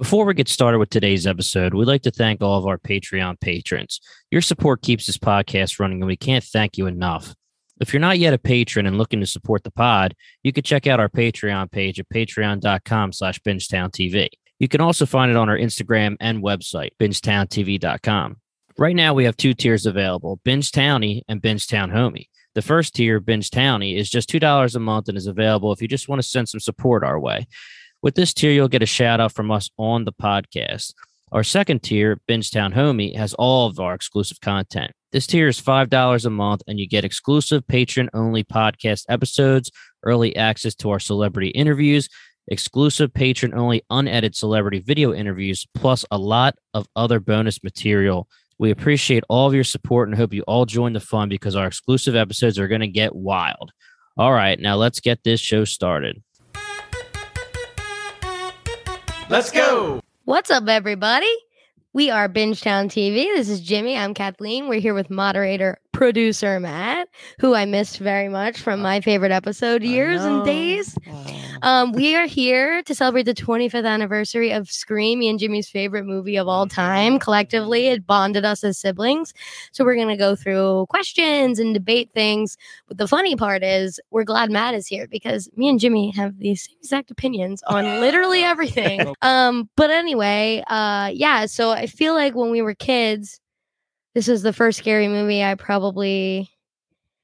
Before we get started with today's episode, we'd like to thank all of our Patreon patrons. Your support keeps this podcast running, and we can't thank you enough. If you're not yet a patron and looking to support the pod, you can check out our Patreon page at patreon.com slash bingetowntv. You can also find it on our Instagram and website, bingetowntv.com. Right now, we have two tiers available, Binge Townie and Binge Town Homie. The first tier, Binge Townie, is just $2 a month and is available if you just want to send some support our way. With this tier, you'll get a shout out from us on the podcast. Our second tier, Bingetown Homie, has all of our exclusive content. This tier is $5 a month, and you get exclusive patron only podcast episodes, early access to our celebrity interviews, exclusive patron only unedited celebrity video interviews, plus a lot of other bonus material. We appreciate all of your support and hope you all join the fun because our exclusive episodes are going to get wild. All right, now let's get this show started. Let's go. What's up, everybody? We are Bingetown TV. This is Jimmy. I'm Kathleen. We're here with moderator, producer Matt, who I missed very much from my favorite episode, Years and Days. Um, we are here to celebrate the 25th anniversary of Scream, me and Jimmy's favorite movie of all time. Collectively, it bonded us as siblings. So we're going to go through questions and debate things. But the funny part is, we're glad Matt is here because me and Jimmy have the same exact opinions on literally everything. Um, but anyway, uh, yeah. So I feel like when we were kids, this was the first scary movie I probably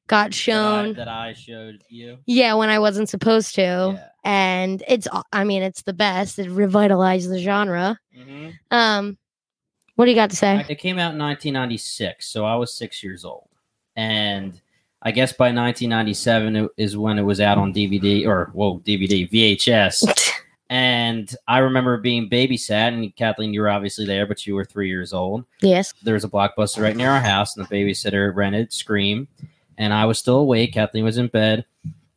got shown. that I showed you. Yeah, when I wasn't supposed to. Yeah. And it's I mean, it's the best. It revitalized the genre. Mm-hmm. Um what do you got to say? It came out in 1996, so I was six years old, and I guess by 1997 it is when it was out on DVD or whoa DVD VHS. And I remember being babysat, and Kathleen, you were obviously there, but you were three years old. yes. There was a blockbuster right near our house, and the babysitter rented Scream, and I was still awake. Kathleen was in bed,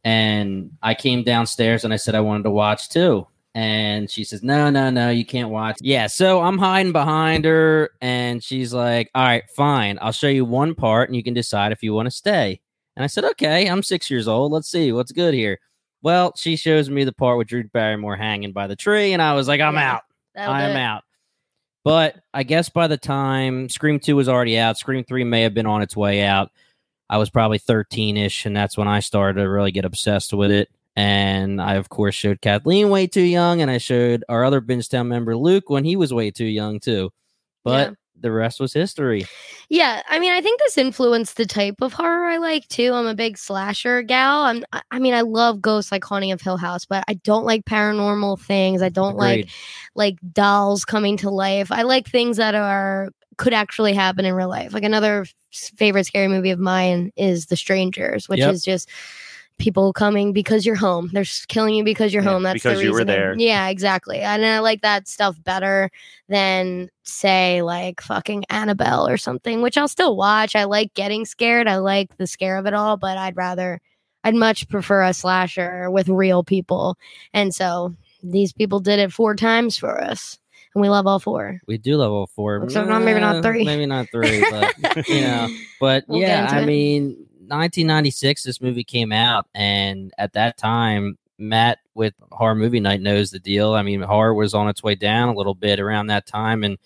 and I came downstairs and I said I wanted to watch too. And she says, No, no, no, you can't watch. Yeah, so I'm hiding behind her, and she's like, All right, fine. I'll show you one part, and you can decide if you want to stay. And I said, Okay, I'm six years old. Let's see what's good here. Well, she shows me the part with Drew Barrymore hanging by the tree, and I was like, I'm Yeah, out. I'm it. out. But I guess by the time Scream 2 was already out, Scream 3 may have been on its way out. I was probably 13 ish, and that's when I started to really get obsessed with it. And I, of course, showed Kathleen way too young, and I showed our other Bingetown member, Luke, when he was way too young, too. But Yeah. The rest was history. Yeah, I mean, I think this influenced the type of horror I like too. I'm a big slasher gal. I'm, I- mean, I love ghosts like Haunting of Hill House, but I don't like paranormal things. I don't like Agreed. like dolls coming to life. I like things that are could actually happen in real life. Like another favorite scary movie of mine is The Strangers, which Yep. is just people coming because you're home. They're killing you because you're Yeah, home. That's because the you were there. Yeah, exactly. And I like that stuff better than say like fucking Annabelle or something, which I'll still watch. I like getting scared. I like the scare of it all, but I'd rather I'd much prefer a slasher with real people. And so these people did it four times for us. And we love all four. We do love all four. Except not- maybe not three. Maybe not three, but you know. But We'll yeah, I it. mean, 1996, this movie came out, and at that time, Matt with Horror Movie Night knows the deal. I mean, horror was on its way down a little bit around that time, and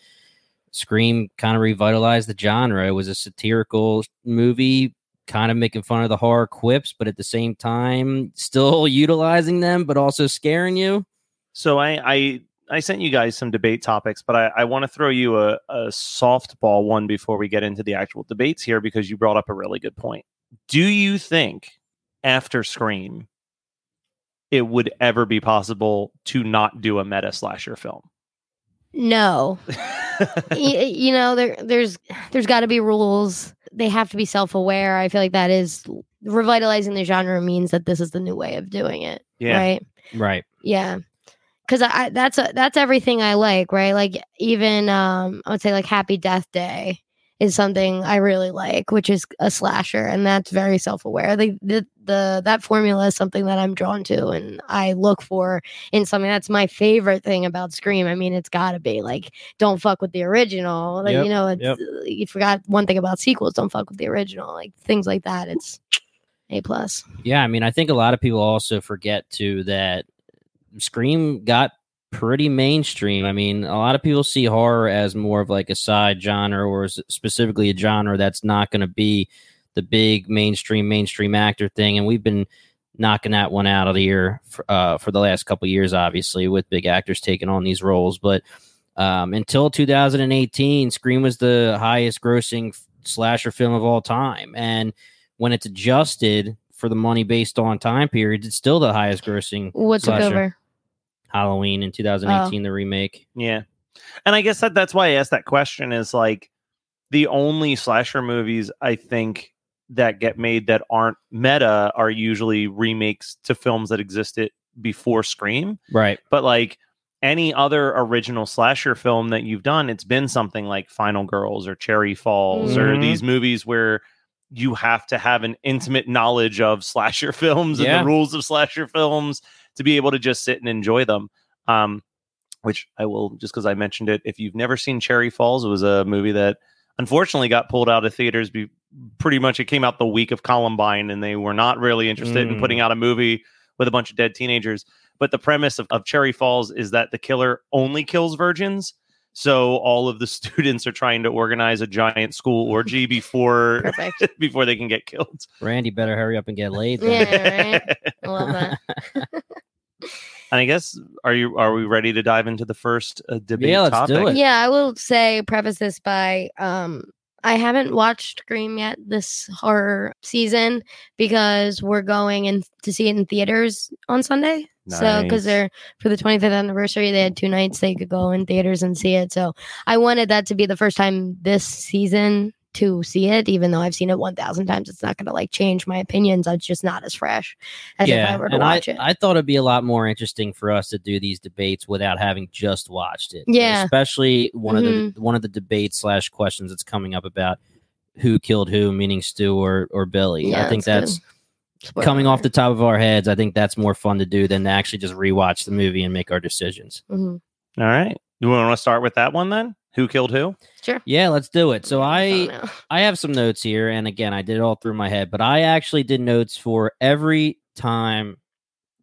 Scream kind of revitalized the genre. It was a satirical movie, kind of making fun of the horror quips, but at the same time, still utilizing them, but also scaring you. So I I I sent you guys some debate topics, but I, I want to throw you a, a softball one before we get into the actual debates here because you brought up a really good point. Do you think after Scream it would ever be possible to not do a meta slasher film? No. y- you know there there's there's got to be rules they have to be self-aware i feel like that is revitalizing the genre means that this is the new way of doing it yeah. right Right. yeah because I, I that's a, that's everything i like right like even um i would say like happy death day is something i really like which is a slasher and that's very self-aware. The, the the that formula is something that i'm drawn to and i look for in something. That's my favorite thing about scream. I mean it's got to be like don't fuck with the original. Like Yep, you know it's, yep. Uh, you forgot one thing about sequels don't fuck with the original like things like that. It's a plus. Yeah, I mean, I think a lot of people also forget too that Scream got pretty mainstream. I mean, a lot of people see horror as more of like a side genre or specifically a genre that's not going to be the big mainstream mainstream actor thing and we've been knocking that one out of the year for, uh, for the last couple years obviously with big actors taking on these roles but um, until 2018 scream was the highest grossing slasher film of all time and when it's adjusted for the money based on time periods it's still the highest grossing What took slasher. over? Halloween in 2018 the remake Yeah. And I guess that that's why I asked that question is like the only slasher movies I think that get made that aren't meta are usually remakes to films that existed before Scream. right But like any other original slasher film that you've done, it's been something like Final Girls or Cherry Falls or Mhm. these movies where you have to have an intimate knowledge of slasher films and the rules of slasher films to be able to just sit and enjoy them. Um, which I will just because I mentioned it. If you've never seen Cherry Falls, it was a movie that unfortunately got pulled out of theaters. Be pretty much it came out the week of Columbine, and they were not really interested in Mm. putting out a movie with a bunch of dead teenagers. But the premise of, of Cherry Falls is that the killer only kills virgins. So all of the students are trying to organize a giant school orgy before before they can get killed. randy better hurry up and get laid then. Yeah, right. I love that. And I guess are you are we ready to dive into the first uh, debate Yeah, let's topic? do it. Yeah, I will say preface this by um I haven't watched Scream yet this horror season because we're going in to see it in theaters on Sunday. So because they're for the 25th anniversary, they had two nights they could go in theaters and see it. So I wanted that to be the first time this season to see it, even though I've seen it 1,000 times. It's not going to like change my opinions. It's just not as fresh as if I were to and watch I, it. I thought it'd be a lot more interesting for us to do these debates without having just watched it. Yeah. especially one of Mm-hmm. the one of the debates slash questions that's coming up about who killed who, meaning Stu or or Billy. Yeah, I think that's that's Spoiler coming off the top of our heads. I think that's more fun to do than to actually just rewatch the movie and make our decisions. Mhm. All right. You want to start with that one then? Who killed who? Sure. Yeah, let's do it. So Oh, I no. I have some notes here, and again, I did it all through my head, but I actually did notes for every time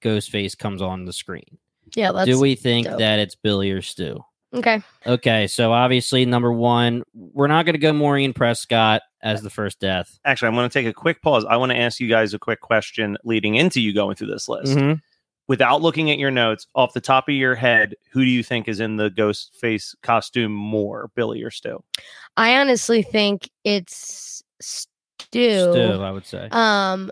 Ghostface comes on the screen. Yeah, that's Do we think dope. that it's Billy or Stu? okay. Okay, so obviously, number one, we're not going to go Maureen Prescott as the first death. Actually, I'm going to take a quick pause. I want to ask you guys a quick question leading into you going through this list. Mhm. Without looking at your notes, off the top of your head, who do you think is in the ghost face costume more, Billy or Stu? I honestly think it's Stu. Stu, I would say. Um,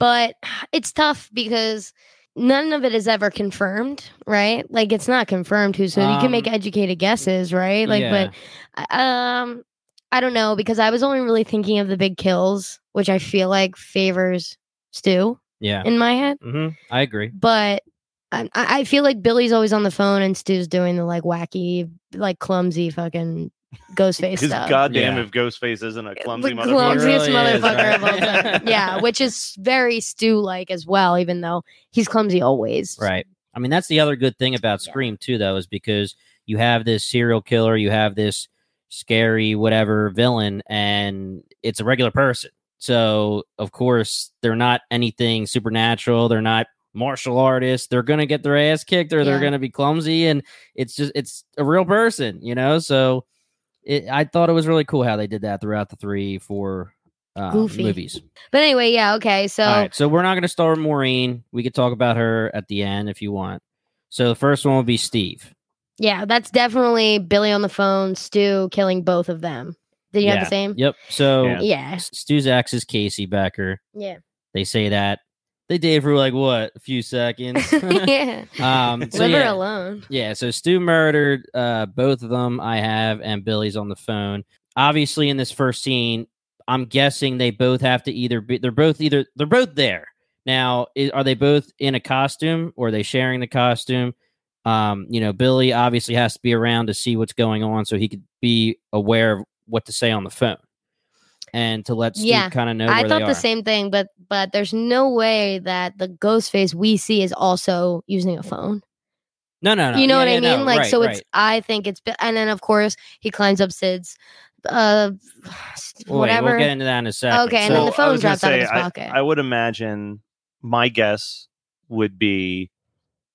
but it's tough because none of it is ever confirmed, right? Like it's not confirmed who. So you can make Um, educated guesses, right? Like, yeah. but um, I don't know because I was only really thinking of the big kills, which I feel like favors Stu yeah, in my head. hmm I agree. But I, I feel like Billy's always on the phone and Stu's doing the like wacky, like clumsy fucking ghost face Because stuff. goddamn, Yeah. if Ghostface isn't a clumsy the motherfucker. clumsiest He really is, motherfucker of all right? time. yeah, which is very Stu like as well, even though he's clumsy always. Right. I mean, that's the other good thing about Yeah. Scream too, though, is because you have this serial killer, you have this scary whatever villain, and it's a regular person. So of course they're not anything supernatural. They're not martial artists. They're gonna get their ass kicked, or they're gonna be clumsy, and it's just it's a real person, you know. So it, I thought it was really cool how they did that throughout the three, four uh, Goofy. movies. But anyway, yeah, okay. So All right, so we're not going to start with Maureen. We could talk about her at the end if you want. So the first one would be Steve. yeah, that's definitely Billy on the phone, Stu killing both of them. Did you have Yeah. the same? Yep. So Yeah. Yeah. Stu's ex is Casey Becker. Yeah. They say that they dated for like what a few seconds. yeah. um, so Leave her yeah, alone. yeah. So Stu murdered uh, both of them. I have, and Billy's on the phone. Obviously, in this first scene, I'm guessing they both have to either be. They're both either. They're both there now. i are they both in a costume, or are they sharing the costume? Um, you know, Billy obviously has to be around to see what's going on, so he could be aware of what to say on the phone, and to let Stu Yeah, kind of know. I where thought they the are. same thing, but but there's no way that the ghost face we see is also using a phone. No, no, no. you know Yeah, what yeah, I mean? no, like, right, so right. it's. I think it's. And then of course he climbs up Sid's. Uh, Well, wait, whatever. we'll get into that in a second. Okay, and then the phone was gonna drops out of say, his I- pocket. I, would imagine my guess would be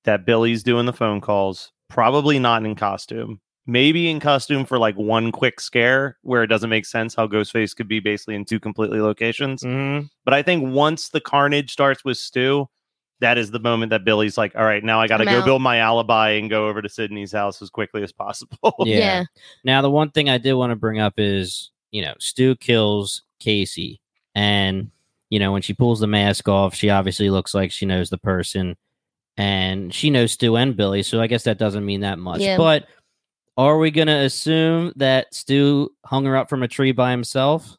that Billy's doing the phone calls. probably not in costume. Maybe in costume for like one quick scare where it doesn't make sense how Ghostface could be basically in two completely locations. Mhm. But I think once the carnage starts with Stu, that is the moment that Billy's like, all right, now I got to go out. build my alibi and go over to Sidney's house as quickly as possible. Yeah. Yeah. Now, the one thing I did want to bring up is, you know, Stu kills Casey, and you know when she pulls the mask off, she obviously looks like she knows the person, and she knows Stu and Billy. So I guess that doesn't mean that much. Yeah. But are we gonna assume that Stu hung her up from a tree by himself,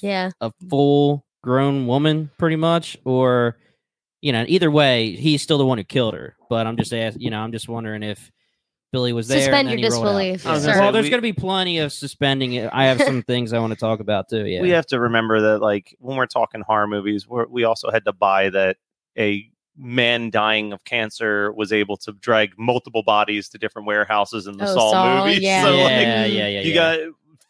Yeah. a full grown woman, pretty much, or you know, either way, he's still the one who killed her. But I'm just asking, you know, I'm just wondering if. Billy was there. Suspend and your he rolled out. disbelief, Yeah. gonna Well, say, there's we- going to be plenty of suspending it. I have some things I want to talk about too. Yeah. We have to remember that, like, when we're talking horror movies, we're, we also had to buy that a man dying of cancer was able to drag multiple bodies to different warehouses in the Oh, Saw, Saw, movies. yeah. So, yeah, like, yeah, yeah, yeah. you got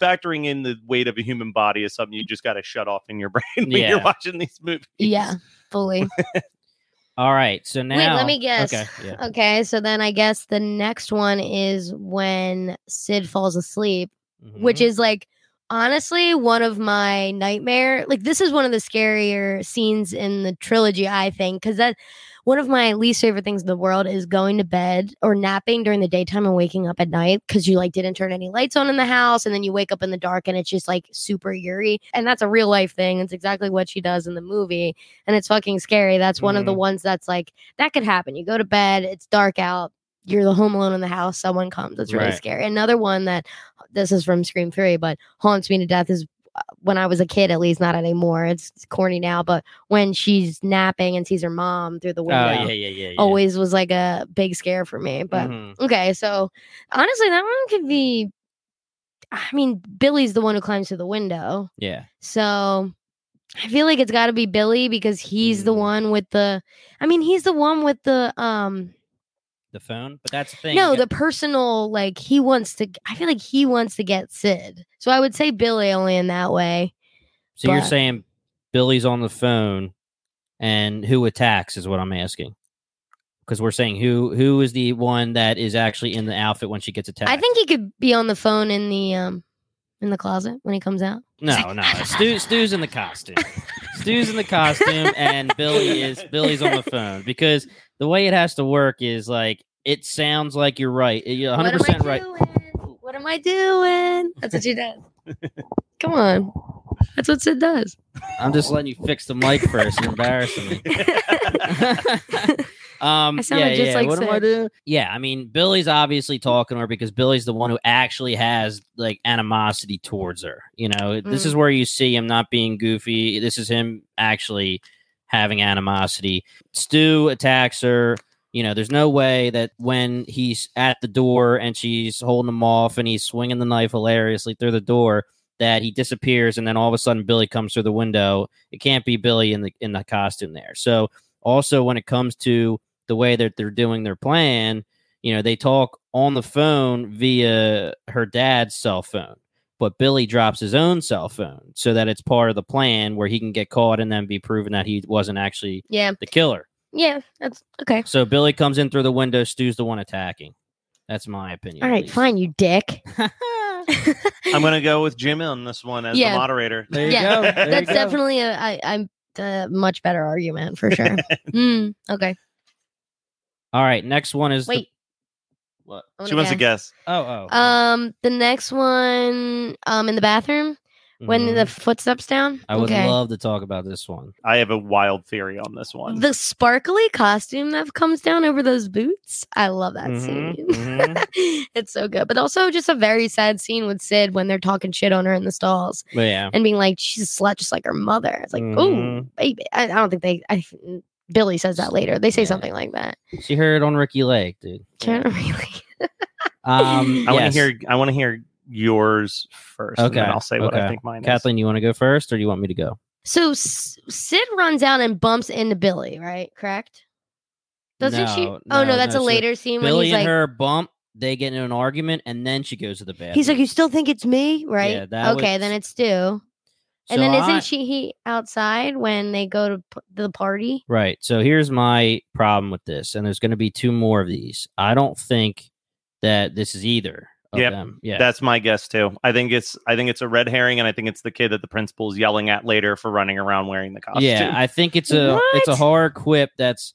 factoring in the weight of a human body is something you just got to shut off in your brain when Yeah. you're watching these movies. Yeah. Fully. All right. So now. Wait, let me guess. Okay. Yeah. Okay, so then I guess the next one is when Sid falls asleep, which Mhm. is like honestly one of my nightmare. Like this is one of the scarier scenes in the trilogy, I think, because that one of my least favorite things in the world is going to bed or napping during the daytime and waking up at night because you like didn't turn any lights on in the house and then you wake up in the dark and it's just like super eerie. And that's a real life thing. It's exactly what she does in the movie. And it's fucking scary. That's one of the Mhm. ones that's like that could happen. You go to bed, it's dark out, you're the home alone in the house, someone comes. That's really Right. scary. Another one that this is from Scream 3, but haunts me to death is uh, when I was a kid, at least not anymore. It's, it's corny now, but when she's napping and sees her mom through the Oh window, yeah, yeah, yeah. yeah. always was like a big scare for me. But Mhm. okay, so honestly, that one could be. I mean, Billy's the one who climbs through the window. Yeah. So I feel like it's got to be Billy because he's the Mm. one with the. I mean, he's the one with the um. The phone, but that's the thing. No, the personal like he wants to. I feel like he wants to get Sid. So I would say Billy only in that way. So you're saying Billy's on the phone, and who attacks is what I'm asking. Because we're saying who who is the one that is actually in the outfit when she gets attacked. I think he could be on the phone in the um in the closet when he comes out. no, no. Stu, Stu's in the costume. Stu's in the costume, and Billy is Billy's on the phone because the way it has to work is like it sounds like you're right. You're 100 What am I percent right. doing? What am I doing? That's what she does. Come on. That's what Sid does. I'm just letting you fix the mic first. You're embarrassing me. um, I sounded yeah, just yeah. like what am I Sid. doing? Yeah, I mean, Billy's obviously talking to her because Billy's the one who actually has like animosity towards her. You know, this Mm. is where you see him not being goofy. This is him actually having animosity. Stu attacks her. You know, there's no way that when he's at the door and she's holding him off and he's swinging the knife hilariously through the door that he disappears and then all of a sudden Billy comes through the window. It can't be Billy in the in the costume there. So also when it comes to the way that they're doing their plan, you know, they talk on the phone via her dad's cell phone. But Billy drops his own cell phone so that it's part of the plan where he can get caught and then be proven that he wasn't actually Yeah. the killer. Yeah. That's okay. So Billy comes in through the window, Stu's the one attacking. That's my opinion. All at right, least. fine, you dick. I'm going to go with Jim on this one as Yeah. the moderator. There you Yeah, go. There you That's go. definitely a I, I'm a much better argument for sure. mm, okay. All right. Next one is the- Wait. What? She wants to guess. guess. Oh, oh. Um, the next one, um, in the bathroom when Mhm. the footsteps down. I would okay. love to talk about this one. I have a wild theory on this one. the sparkly costume that comes down over those boots. I love that Mhm, scene. mhm. it's so good, but also just a very sad scene with Sid when they're talking shit on her in the stalls But yeah. and being like, "She's a slut, just like her mother." It's like, oh, Mhm. baby. I, I don't think they. I Billy says that later. They say Yeah. something like that. She heard it on Ricki Lake, dude. Trying to really. Um, I want to yes. hear. I want to hear yours first. and then Okay, I'll say what I think mine is. Kathleen, you want to go first, or do you want me to go? So S- Sid runs out and bumps into Billy, right? Correct. Doesn't she? No, Oh no, no, that's no, a so later scene when Billy he's and like, her bump. They get in an argument, and then she goes to the bathroom. he's like, "You still think it's me, right?" Yeah, that okay, was- then it's Stu. And So then isn't I- she he outside when they go to p- the party? Right. So here's my problem with this, and there's going to be two more of these. I don't think that this is either of Yep. them. Yeah. That's my guess too. I think it's I think it's a red herring, and I think it's the kid that the principal's yelling at later for running around wearing the costume. Yeah, I think it's a it's a What? horror quip that's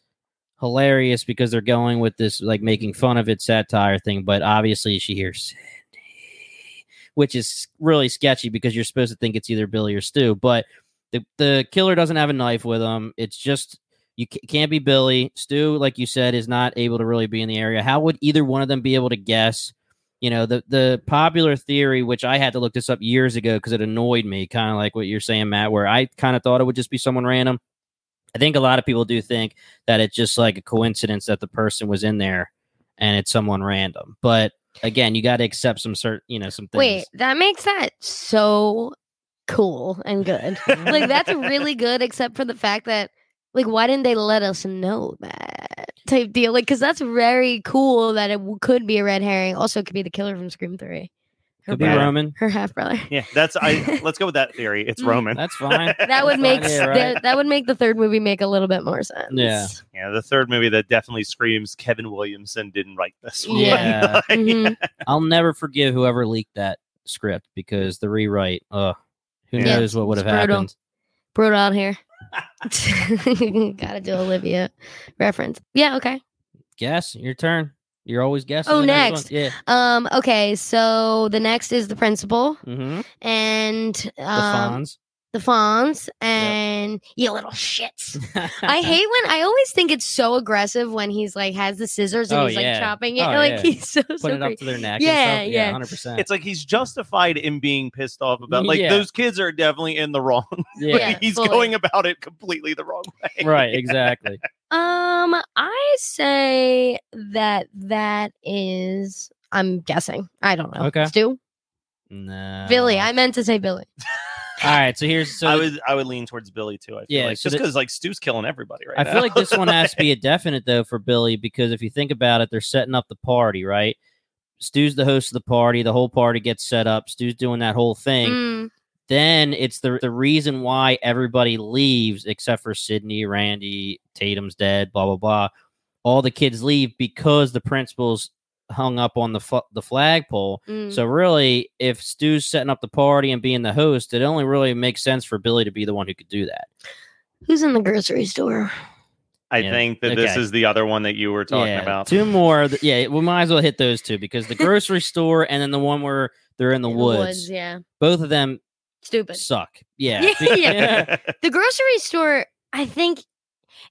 hilarious because they're going with this like making fun of it satire thing, but obviously she hears Sydney, which is really sketchy because you're supposed to think it's either Billy or Stu, but the the killer doesn't have a knife with him. It's just you ca- can't be Billy. Stu, like you said, is not able to really be in the area. How would either one of them be able to guess? You know, the the popular theory, which I had to look this up years ago because it annoyed me, kind of like what you're saying, Matt, where I kind of thought it would just be someone random. I think a lot of people do think that it's just like a coincidence that the person was in there and it's someone random. But again, you got to accept some certain, you know, some things. Wait, that makes that so cool and good. like that's really good, except for the fact that like why didn't they let us know that type deal? Like, because that's very cool that it w- could be a red herring. Also, it could be the killer from Scream Three. Her Could be Roman. Her half brother. yeah. That's I. let's go with that theory. It's Mm, Roman. That's fine. That would make yeah, s- right. that, that would make the third movie make a little bit more sense. Yeah. yeah, the third movie that definitely screams Kevin Williamson didn't write this one. Yeah. Mhm. I'll never forgive whoever leaked that script because the rewrite, uh, who Yeah. knows what would have It's brutal. happened. Brutal out here. Gotta do Olivia reference. Yeah. Okay. Guess your turn. You're always guessing. Oh, the next. next. one. Yeah. Um. Okay. So the next is the principal Mm-hmm. and The um, Fonz. The Fonz and you little shits. I hate when I always think it's so aggressive when he's like has the scissors and Oh, he's like chopping it. Oh, like yeah. he's so so putting it up to their neck. Yeah, and stuff. yeah. hundred percent. It's like he's justified in being pissed off about like Yeah. those kids are definitely in the wrong. Yeah, Yeah. he's fully. going about it completely the wrong way. right. Exactly. Um, I say that that is. I'm guessing. I don't know. Okay. Stu, No. Billy. I meant to say Billy. All right. So here's so I would I would lean towards Billy too. I feel Yeah, like so just the- because like Stu's killing everybody right I now. feel like this one has to be a definite though for Billy because if you think about it, they're setting up the party, right? Stu's the host of the party. The whole party gets set up. Stu's doing that whole thing. Mm, Then it's the the reason why everybody leaves except for Sidney, Randy, Tatum's dead, blah blah blah. All the kids leave because the principal's hung up on the fu- the flagpole. mm. So really, if Stu's setting up the party and being the host, it only really makes sense for Billy to be the one who could do that. Who's in the grocery store? I Yeah, think that this is the other one that you were talking yeah, about. Two more. th- Yeah, we might as well hit those two because the grocery store and then the one where they're in the In woods. Yeah. Both of them Stupid. suck. Yeah. Yeah, yeah. The grocery store. I think.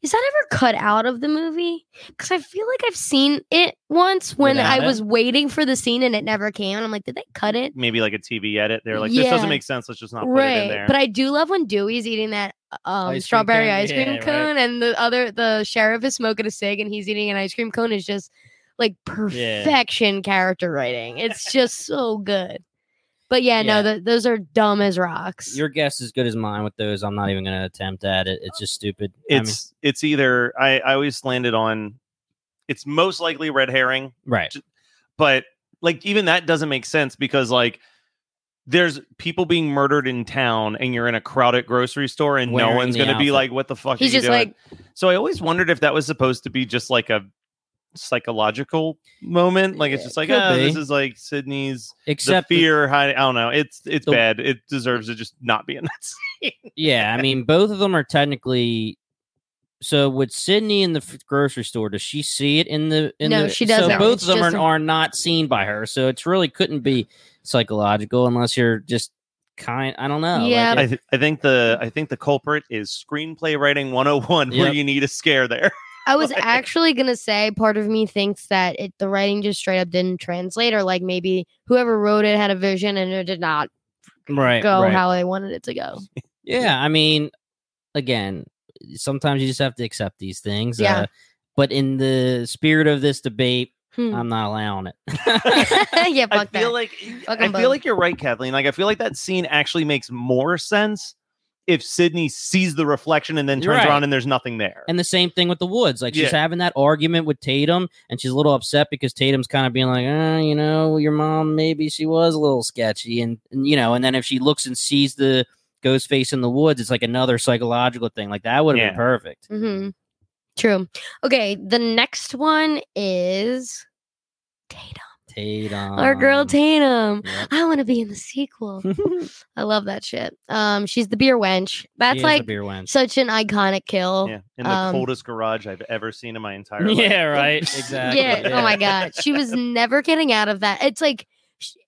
Is that ever cut out of the movie? Because I feel like I've seen it once when Without I it? was waiting for the scene and it never came. And I'm like, did they cut it? Maybe like a TV edit. They're like, this Yeah. doesn't make sense. Let's just not put it in right there. but i do love when dewey's eating that um, Ice cream strawberry cone? ice cream Yeah, right. cone and the other the sheriff is smoking a cig and he's eating an ice cream cone is just like perfection character writing it's just so good but yeah, Yeah. no th- those are dumb as rocks Your guess is as good as mine with those. I'm not even going to attempt at it. It's just stupid. I mean, it's it's either I, I always landed on it's most likely red herring, right. but like even that doesn't make sense because like there's people being murdered in town and you're in a crowded grocery store and no one's gonna be like, what the fuck he's are you just doing? like so I always wondered if that was supposed to be just like a psychological moment. Like it's just like, could ah, this is like Sidney's Except the the- fear. hide- I don't know. It's it's The- bad. It deserves to just not be in that scene. yeah, I mean, both of them are technically. So with Sidney in the f- grocery store, does she see it in the? In No, the, she doesn't. So both It's of them just are, a- are not seen by her. So it's really couldn't be psychological unless you're just kind. I don't know. Yeah. it- I, th- I think the I think the culprit is screenplay writing 101 where Yep. you need a scare there. I was Like- actually gonna say part of me thinks that it the writing just straight up didn't translate or like maybe whoever wrote it had a vision and it did not right. go right. how they wanted it to go Yeah, I mean, again, sometimes you just have to accept these things. Yeah. Uh, but in the spirit of this debate, Hmm. I'm not allowing it. yeah I feel that like Fuck I feel both. like you're right, Kathleen. Like I feel like that scene actually makes more sense if Sidney sees the reflection and then turns Right. around and there's nothing there. And the same thing with the woods. Like she's Yeah. having that argument with Tatum, and she's a little upset because Tatum's kind of being like, uh, you know, your mom maybe she was a little sketchy, and, and you know, and then if she looks and sees the ghost face in the woods, it's like another psychological thing. Like that would have Yeah. been perfect. Mm-hmm. True. Okay, the next one is Tatum. Tatum. Our girl Tatum. Yep. I want to be in the sequel. I love that shit. Um, she's the beer wench. That's She like beer wench. such an iconic kill. Yeah, in the Um, coldest garage I've ever seen in my entire life. Yeah, right. Exactly. Yeah. Oh my god, she was never getting out of that. It's like sh-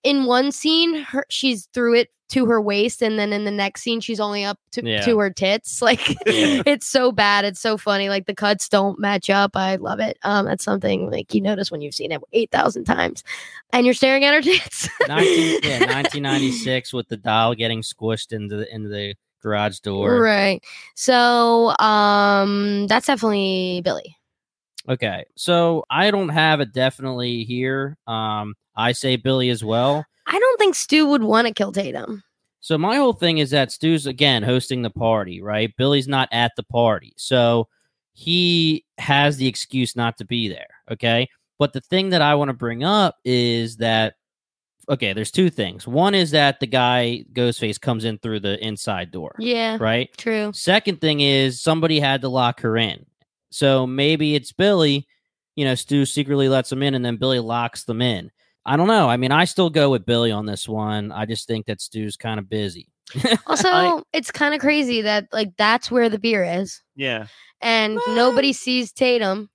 in one scene, her she's through it to her waist, and then in the next scene, she's only up to Yeah. to her tits. Like Yeah. it's so bad. It's so funny. Like the cuts don't match up. I love it. Um, that's something like you notice when you've seen it eight thousand times, and you're staring at her tits. 19, yeah, 1996 with the doll getting squished into the into the garage door. Right. So um that's definitely Billy. Okay, so I don't have a definitely here. Um, I say Billy as well. I don't think Stu would want to kill Tatum. So my whole thing is that Stu's again hosting the party, right? Billy's not at the party, so he has the excuse not to be there. Okay, but the thing that I want to bring up is that okay, there's two things. One is that the guy Ghostface comes in through the inside door, Yeah. right? True. Second thing is somebody had to lock her in. So maybe it's Billy, you know, Stu secretly lets them in and then Billy locks them in. I don't know. I mean, I still go with Billy on this one. I just think that Stu's kind of busy. Also, I- it's kind of crazy that like that's where the beer is, Yeah, and nobody sees Tatum.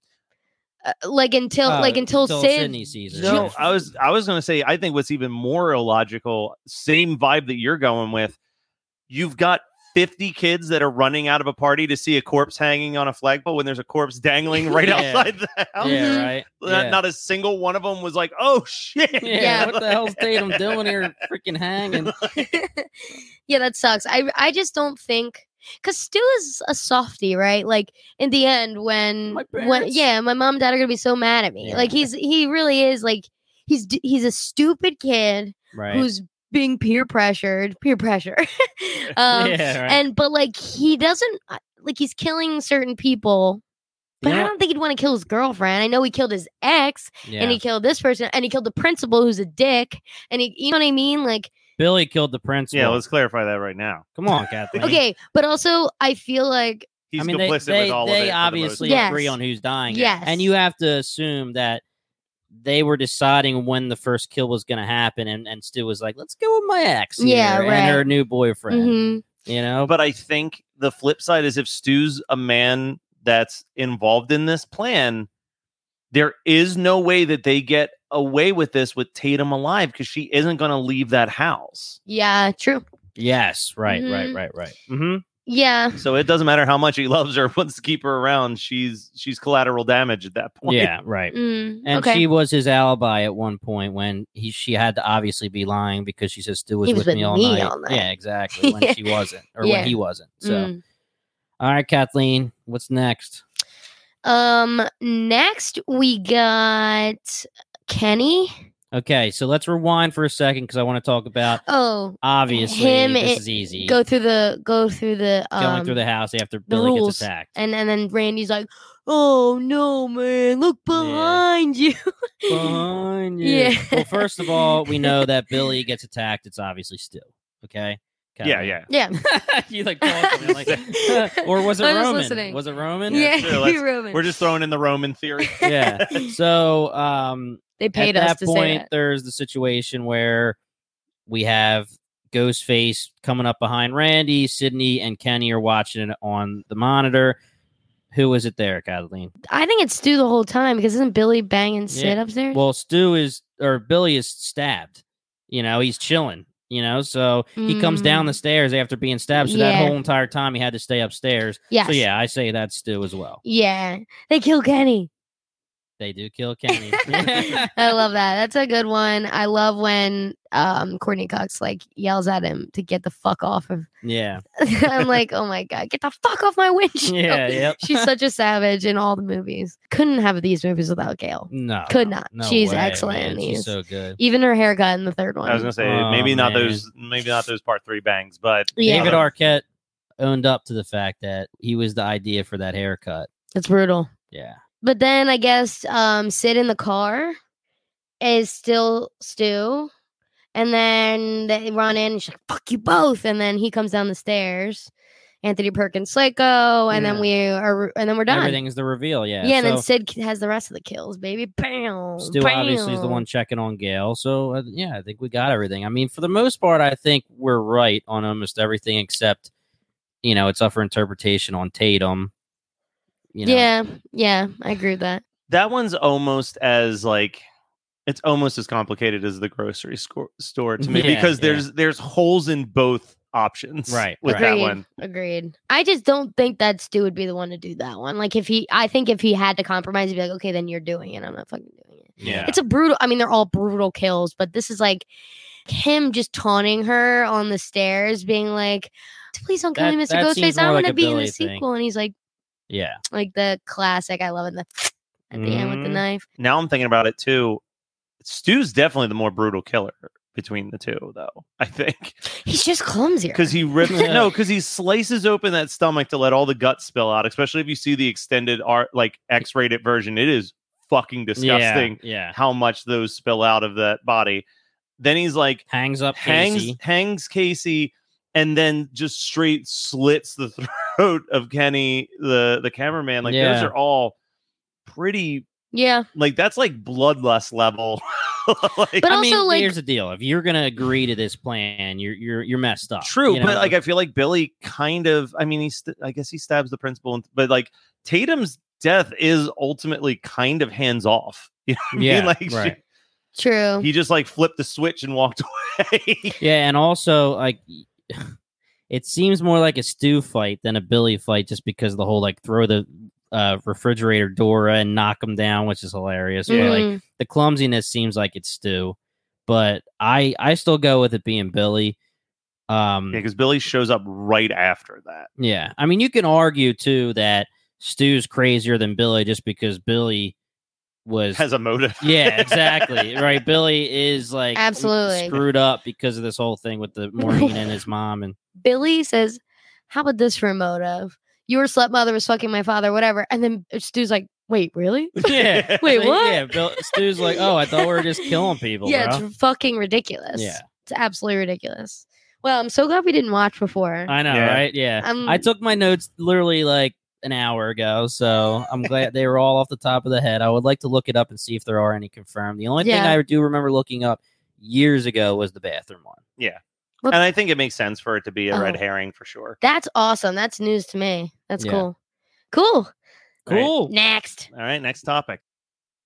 Uh, like until Uh, like until, Sid. Sidney sees her. No, I was I was going to say I think what's even more illogical, same vibe that you're going with. You've got 50 kids that are running out of a party to see a corpse hanging on a flagpole when there's a corpse dangling right Yeah. outside the house. Yeah, right. Mm-hmm. Not, yeah. not a single one of them was like, "Oh shit!" yeah, Yeah. what the hell's Tatum doing here? Freaking hanging. yeah, that sucks. I I just don't think because Stu is a softie, right? Like in the end, when My when yeah, my mom and dad are gonna be so mad at me. Yeah. Like he's he really is like he's he's a stupid kid Right. who's being peer pressured, peer pressure. um, yeah, right. and but like he doesn't uh, like he's killing certain people. But You I don't think he'd want to kill his girlfriend. I know he killed his ex, yeah. and he killed this person, and he killed the principal, who's a dick, and he, you know what I mean? Like, Billy killed the principal. Yeah, let's clarify that right now. Come on, Kathleen. okay, but also I feel like He's I mean, they, complicit they, with all they of it. for the most obviously Yes. agree on who's dying. Yes. And you have to assume that they were deciding when the first kill was going to happen. And, and Stu was like, let's go with my ex. Yeah, here And her new boyfriend. mhm, You know? But I think the flip side is if Stu's a man that's involved in this plan, there is no way that they get away with this with Tatum alive because she isn't going to leave that house. yeah, true, yes. Right, right, Mhm. right, right. hmm yeah, So it doesn't matter how much he loves her, wants to keep her around. She's she's collateral damage at that point. Yeah, right. mm, And okay, she was his alibi at one point when he she had to obviously be lying because she says Stu was, He was with with me all me night. all night. Yeah, exactly. When Yeah. she wasn't, or Yeah. when he wasn't. So, Mm. all right, Kathleen, what's next? Um, next we got Kenny. Okay, so let's rewind for a second because I want to talk about Oh, obviously Him this i- is easy. go through the go through the um, going through the house after Billy rules. gets attacked. and and then Randy's like, "Oh no, man, look Yeah. behind you." Behind you. Yeah. Well, first of all, we know that Billy gets attacked. It's obviously Stu. Okay. Yeah, Kathleen? yeah. yeah, you like, like or was it I was Roman? listening. Was it Roman? yeah, true, let's- Roman. We're just throwing in the Roman theory. yeah. So um they paid at us that to say point that. there's the situation where we have Ghostface coming up behind Randy, Sidney and Kenny are watching it on the monitor. Who is it there, Kathleen? I think it's Stu the whole time because isn't Billy banging Sid Yeah. upstairs? Well, Stu is or Billy is stabbed. You know, he's chilling. You know, so he comes down the Mm. stairs after being stabbed. So that whole entire time he had to stay upstairs. Yeah. So yeah, I say that's Stu as well. Yeah. They kill Kenny. They do kill Kenny. I love that. That's a good one. I love when um Courteney Cox like yells at him to get the fuck off of yeah, I'm like, oh my god, get the fuck off my windshield. yeah, yep. She's such a savage in all the movies. Couldn't have these movies without Gail. No, Could not. no She's way, excellent man. in She's so good. Even her haircut in the third one. I was gonna say Oh, maybe not man. those, maybe not those part three bangs, but Yeah. David Arquette owned up to the fact that he was the idea for that haircut. it's brutal. Yeah. But then I guess um Sid in the car is still Stu. And then they run in and she's like, fuck you both. And then he comes down the stairs Anthony Perkins psycho, and then we are, and then we're done. Everything is the reveal. Yeah. yeah, and then Sid has the rest of the kills, baby. Bam. Stu obviously is the one checking on Gail. So uh, yeah, I think we got everything. I mean, for the most part, I think we're right on almost everything except, you know, it's up for interpretation on Tatum. You know, Yeah, yeah, I agree with that. that one's almost as like it's almost as complicated as the grocery sco- store to me Yeah, because yeah. there's there's holes in both options Right, with right. that Agreed. one Agreed. I just don't think that Stu would be the one to do that one. Like if he, I think if he had to compromise, he'd be like, okay, then you're doing it. I'm not fucking doing it. Yeah. It's a brutal. I mean, they're all brutal kills, but this is like him just taunting her on the stairs, being like, "Please don't kill That- me, Mr. Ghostface. I more want like to be in the thing. sequel." And he's like, yeah. like the classic. I love it. The at the end with the Mhm. knife. now i'm thinking about it too stu's definitely the more brutal killer between the two though i think He's just clumsier. because he rips no because he slices open that stomach to let all the guts spill out especially if you see the extended art like x-rated version it is fucking disgusting Yeah. yeah. how much those spill out of that body then he's like Hangs up hangs Casey. hangs Casey and then just straight slits the throat of Kenny the the cameraman like those are all pretty yeah, like that's like bloodlust level like But I also, mean, like- here's the deal: if you're gonna agree to this plan, you're you're you're messed up. true you know? but like I feel like Billy kind of I mean he's I guess he stabs the principal and- but like Tatum's death is ultimately kind of hands off you know what I Yeah, mean like she- true. he just like flipped the switch and walked away Yeah, and also like it seems more like a Stu fight than a Billy fight, just because of the whole like throw the uh, refrigerator door and knock him down, which is hilarious. But like the clumsiness seems like it's Stu, but I I still go with it being Billy. Um, because Billy shows up right after that yeah, I mean you can argue too that Stu's crazier than Billy just because Billy was has a motive yeah, exactly. right. Billy is like Absolutely. screwed up because of this whole thing with the Maureen and his mom and Billy says, "How about this for a motive? Your stepmother was fucking my father, whatever." And then Stu's like, "Wait, really?" yeah. Wait, So, what? Yeah, Bill, Stu's like, oh, I thought we were just killing people. yeah, bro. it's fucking ridiculous. Yeah. it's absolutely ridiculous. Well, I'm so glad we didn't watch before. I know, Yeah. right? Yeah. Um, I took my notes literally like an hour ago, so I'm glad they were all off the top of the head. I would like to look it up and see if there are any confirmed. The only thing I do remember looking up years ago was the bathroom one. Well- and I think it makes sense for it to be a red Oh. herring for sure That's awesome. That's news to me. That's Yeah. cool. Cool. Right. Cool. Next. all right next topic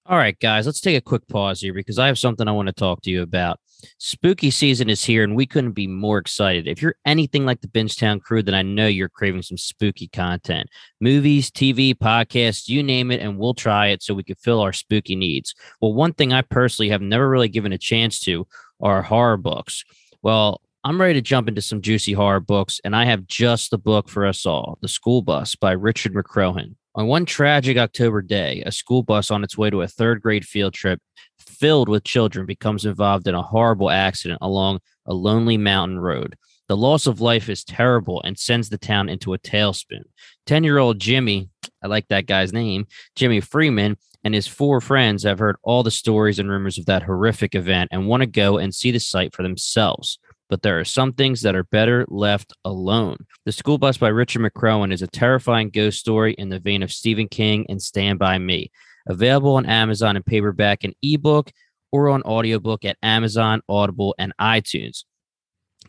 All right, guys, let's take a quick pause here because I have something I want to talk to you about. Spooky season is here, and we couldn't be more excited. If you're anything like the Bingetown crew, then I know you're craving some spooky content movies, TV, podcasts, you name it, and we'll try it so we can fill our spooky needs. Well, one thing I personally have never really given a chance to are horror books. Well, I'm ready to jump into some juicy horror books, and I have just the book for us all The School Bus by Richard McCrohan. On one tragic October day, a school bus on its way to a third grade field trip filled with children becomes involved in a horrible accident along a lonely mountain road. The loss of life is terrible and sends the town into a tailspin. 10 year old Jimmy, I like that guy's name, Jimmy Freeman, and his four friends have heard all the stories and rumors of that horrific event and want to go and see the site for themselves. But there are some things that are better left alone. The School Bus by Richard McCrowan is a terrifying ghost story in the vein of Stephen King and Stand By Me. Available on Amazon in paperback and ebook or on audiobook at Amazon, Audible, and iTunes.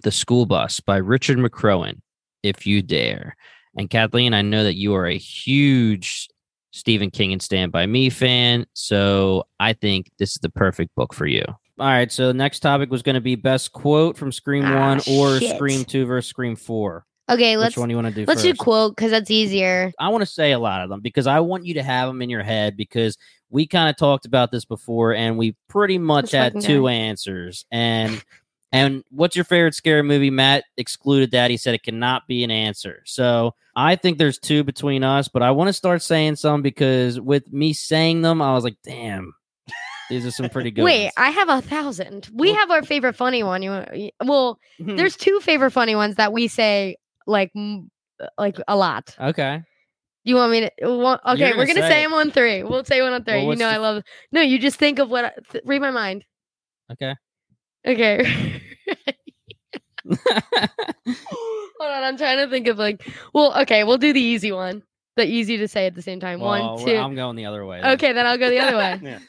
The School Bus by Richard McCrowan, if you dare. And Kathleen, I know that you are a huge Stephen King and Stand By Me fan, so I think this is the perfect book for you. All right, so the next topic was going to be best quote from Scream Ah, 1 or shit. Scream 2 versus Scream 4. Okay, let's Which one do you want to do let's first? do quote because that's easier. I want to say a lot of them because I want you to have them in your head because we kind of talked about this before and we pretty much This had two guy. answers. And and what's your favorite scary movie? Matt excluded that. He said it cannot be an answer. So I think there's two between us, but I want to start saying some because with me saying them, I was like, damn, these are some pretty good. Wait, ones. I have a thousand. We have our favorite funny one. You? Well, mm-hmm. there's two favorite funny ones that we say like like a lot. okay. You want me to? Want, okay, You're we're gonna gonna say say them on three. We'll say one on three. Well, you know, the- I love. No, you just think of what. I- Th- read my mind. Okay. Okay. Hold on, I'm trying to think of like. Well, okay, we'll do the easy one. The easy to say at the same time. Well, one, two. I'm going the other way. then. Okay, then I'll go the other way. Yeah.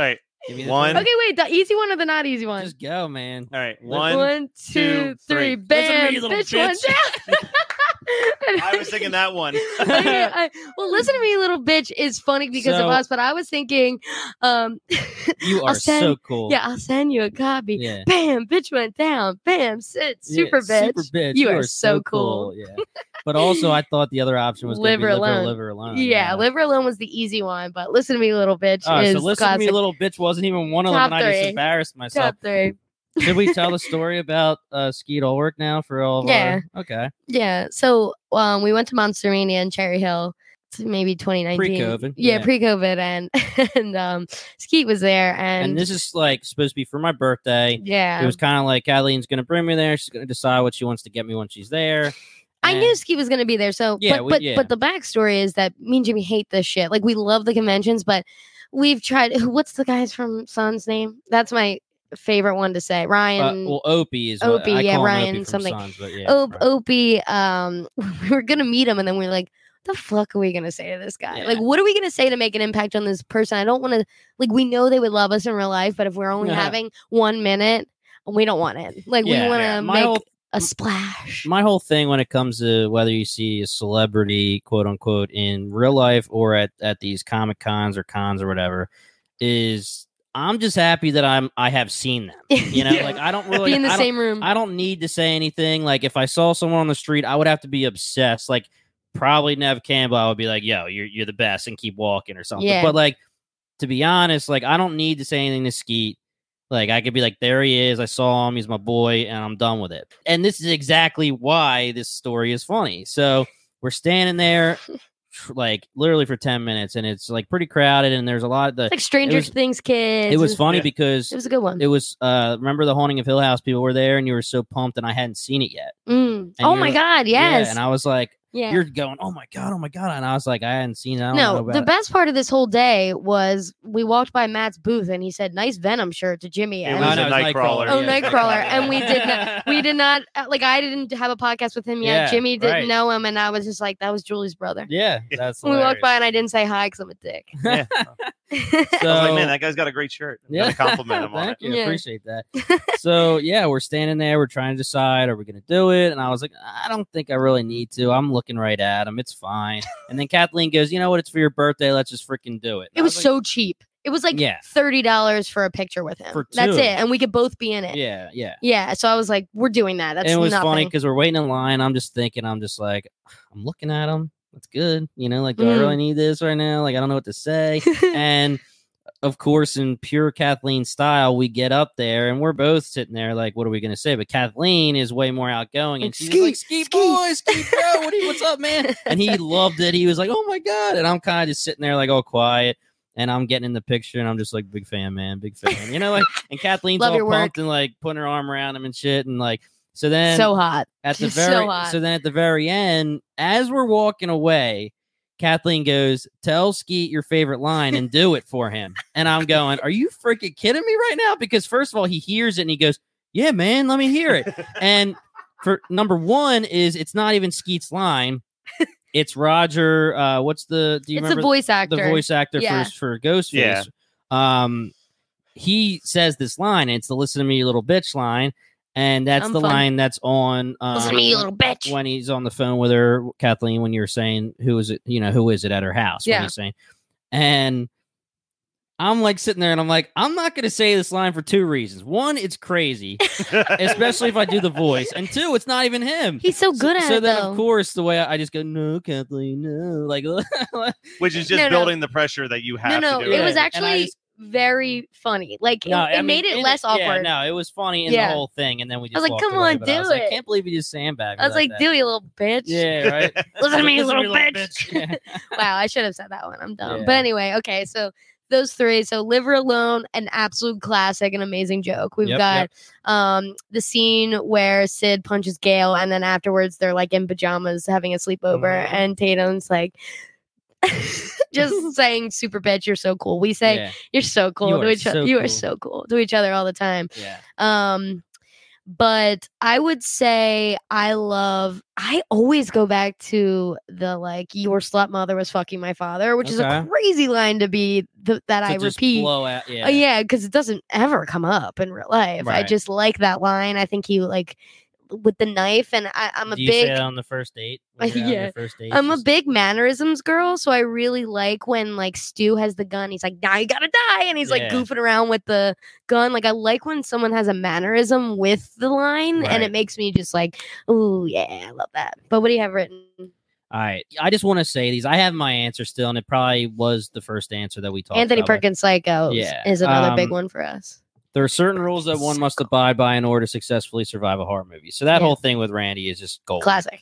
All right. Give me the One. Okay, wait, the easy one or the not easy one? Just go, man. All right. One, One. two, two, three, three. Listen to bam! me, you little bitch went down. I was thinking that one. I- I- well, listen to me, little bitch, is funny because of us, but I was thinking, um, You I'll are so cool. yeah, I'll send you a copy. Yeah. Bam, bitch went down. Bam, sit, Yeah, super bitch. Super bitch. You are so cool. Yeah. But also, I thought the other option was gonna Live be her live her, alone. live her alone. Yeah, live her alone was the easy one, but listen to me, little bitch, All right, is so listen to me, little bitch wasn't even one of Top them, and I just embarrassed myself. Top three. Should we tell the story about uh, Skeet Ulrich now for all of Yeah. our? Okay. Yeah. So um, we went to Monster Mania in Cherry Hill. Maybe 2019. Pre-COVID, Yeah, yeah. pre-COVID, and and um, Skeet was there, and, And, this is like supposed to be for my birthday. yeah, It was kind of like Kathleen's going to bring me there. She's going to decide what she wants to get me when she's there. I knew Skeet was going to be there. So, Yeah, but we- but yeah. but the backstory is that me and Jimmy hate this shit. Like we love the conventions, but we've tried. What's the guy's from Sun's name? That's my favorite one to say. Uh, Ryan. well, Opie is Opie, I yeah, Ryan Opie from something. Sons, but yeah, Op- right. Opie, um, we were gonna meet him, and then we are like, "The fuck are we gonna say to this guy? Yeah. Like, what are we gonna say to make an impact on this person? I don't want to. Like, we know they would love us in real life, but if we're only Yeah. having one minute, we don't want it. Like, we want to. Make a splash. my whole thing when it comes to whether you see a celebrity quote unquote in real life or at, at these comic cons or cons or whatever is i'm just happy that i'm i have seen them you know Yeah. like i don't really be in the I same room. I don't need to say anything. Like if I saw someone on the street, I would have to be obsessed. Like probably Neve Campbell, I would be like, "Yo, you're you're the best," and keep walking or something. Yeah. But like to be honest, like I don't need to say anything to Skeet. Like I could be like, "There he is. I saw him. He's my boy," and I'm done with it. And this is exactly why this story is funny. So we're standing there. Like literally for ten minutes, and it's like pretty crowded, and there's a lot of the. It's like Stranger was- Things kids. It was funny Yeah. because It was a good one. it was uh remember the haunting of Hill House people were there and you were so pumped and I hadn't seen it yet. Mm. And Oh my like- god! Yeah, Yes. and I was like, Yeah. you're going, oh my god, oh my god, and I was like, I hadn't seen it. I don't know No, about the it. best part of this whole day was we walked by Matt's booth and he said, "Nice Venom shirt" to Jimmy. It and was no, a it was Nightcrawler. Oh, yeah. Nightcrawler, and we did not- we did not uh, like. I didn't have a podcast with him yet. Yeah, Jimmy didn't right. know him, and I was just like, "That was Julie's brother." Yeah, that's we walked by and I didn't say hi because I'm a dick. Yeah. I So, was like, man, that guy's got a great shirt. I'm yeah, compliment him on Thank it. you, Yeah. appreciate that. so yeah, we're standing there, we're trying to decide, are we gonna do it? And I was like, I don't think I really need to. I'm looking right at him, it's fine. And then Kathleen goes, you know what? It's for your birthday. Let's just freaking do it. And it I was like, so cheap. It was like Yeah. thirty dollars for a picture with him. For That's it, and we could both be in it. yeah, yeah. Yeah, so I was like, "We're doing that." That's and it was nothing. funny because we're waiting in line. I'm just thinking, I'm just like, I'm looking at him. That's good. You know, like, do I Mm. really need this right now? Like, I don't know what to say. and of course, in pure Kathleen style, we get up there and we're both sitting there like, what are we going to say? But Kathleen is way more outgoing and she's "Skeet, like, Skeet skeet." boy, Skeet bro, what you, what's up, man? And he loved it. He was like, oh my God. And I'm kind of just sitting there like all quiet. And I'm getting in the picture and I'm just like, big fan, man, big fan. You know, like, and Kathleen's all your work. pumped and like putting her arm around him and shit. And like, so then so hot. at the She's so very hot. so, then at the very end, as we're walking away, Kathleen goes, "Tell Skeet your favorite line and do it for him." And I'm going, "Are you freaking kidding me right now?" Because first of all, he hears it and he goes, "Yeah, man, let me hear it." and for number one is it's not even Skeet's line. It's Roger. Uh, what's the? Do you It's the remember voice actor. the voice actor Yeah. for for Ghostface? Yeah. Um, he says this line. And it's the "Listen to me, you little bitch" line, and that's I'm the fun. line that's on. Um, Listen to me, you little bitch. when he's on the phone with her, Kathleen, when you're saying who is it, you know, who is it at her house? Yeah. he's saying, and I'm like sitting there and I'm like, I'm not going to say this line for two reasons. One, it's crazy, especially if I do the voice, and two, it's not even him. He's so good at so it So then, though. of course, the way I, I just go, no, Kathleen, no, like, Which is just No, no. building the pressure that you have no, to do it Yeah. was And I actually just- very funny. Like no, it, it I made mean, it in less Yeah, awkward. no, it was funny in Yeah. the whole thing, and then we just I was like, "Come away, on, but I do like, it." can't believe you just sandbagged. I was like. "Do you little bitch?" yeah, right. Listen to me, you little bitch. Yeah. wow, I should have said that one. I'm dumb. But anyway, okay, so those three. So Liver Alone, an absolute classic, an amazing joke. We've Yep, got yep. um the scene where Sid punches Gale, and then afterwards they're like in pajamas having a sleepover, Mhm. and Tatum's like just saying super bitch, you're so cool. We say yeah, you're so cool You to each other. so You are so cool to each other all the time. yeah. Um but I would say I love. I always go back to the like your slut mother was fucking my father, which is a crazy line to be th- that To I repeat. out. Yeah. Uh, yeah, because it doesn't ever come up in real life. I just like that line. I think he like with the knife, and I, I'm a Do you big. say that on the first date? When you're out on your Yeah. First date. I'm a Just- big mannerisms girl, so I really like when like Stu has the gun. He's like, "Now you gotta die," and he's like goofing around with the gun. Like I like when someone has a mannerism with the line, and Right. it makes me just like, "Oh yeah, I love that." But what do you have written? All right. I just want to say these. I have my answer still, and it probably was the first answer that we talked Anthony about. Perkins Psycho Yeah, is another big um, one for us. There are certain rules that one must abide by in order to successfully survive a horror movie. So that Yeah. whole thing with Randy is just gold. Classic.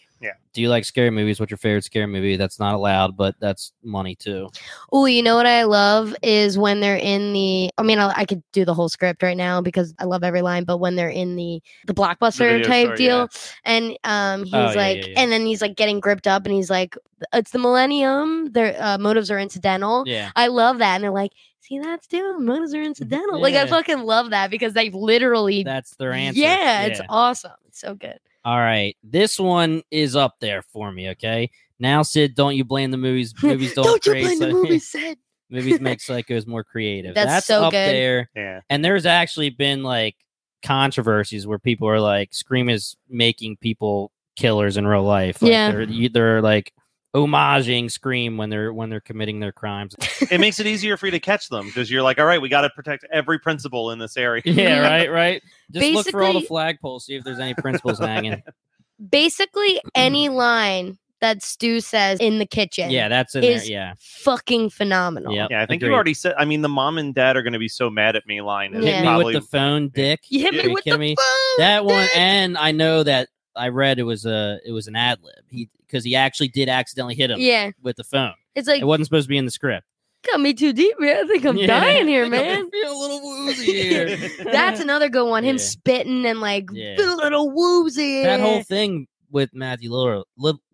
Do you like scary movies? What's your favorite scary movie? That's not allowed, but that's money too. Oh, you know what I love is when they're in the. I mean, I, I could do the whole script right now because I love every line. But when they're in the the blockbuster video type store, deal, and um, he's Oh, like, yeah, yeah. and then he's like getting gripped up, and he's like, "It's the millennium. Their uh, motives are incidental." Yeah. I love that, and they're like, "See that, Stu? Motives are incidental." Like I fucking love that because they literally. That's their answer. Yeah, it's awesome. It's so good. All right. This one is up there for me, okay? Now, Sid, don't you blame the movies. Movies don't, you create blame the psy- movie, Sid? movies make psychos more creative. That's so up good. there. Yeah. And there's actually been like controversies where people are like, Scream is making people killers in real life. Like, Yeah. They're, they're like homaging Scream when they're when they're committing their crimes. It makes it easier for you to catch them because you're like, all right, we got to protect every principal in this area. yeah, right, right. Just look for all the Basically- flagpoles, see if there's any principles hanging. Basically, any line that Stu says in the kitchen. Yeah, that's in Is- there. Yeah. fucking phenomenal. Yep. Yeah, I think Agreed. you already said. I mean, the mom and dad are going to be so mad at me. Line is Yeah. Hit me probably with the phone, dick. You hit me you with the kidding me? phone. that one Dick. and i know that i read it was a it was an ad lib he because he actually did accidentally hit him Yeah, with the phone it's like it wasn't supposed to be in the script got me too deep, man. I think I'm Yeah. dying here, I man. feel a little woozy here That's another good one. Him Yeah. spitting and like Yeah. a little woozy. that whole thing with matthew lillard,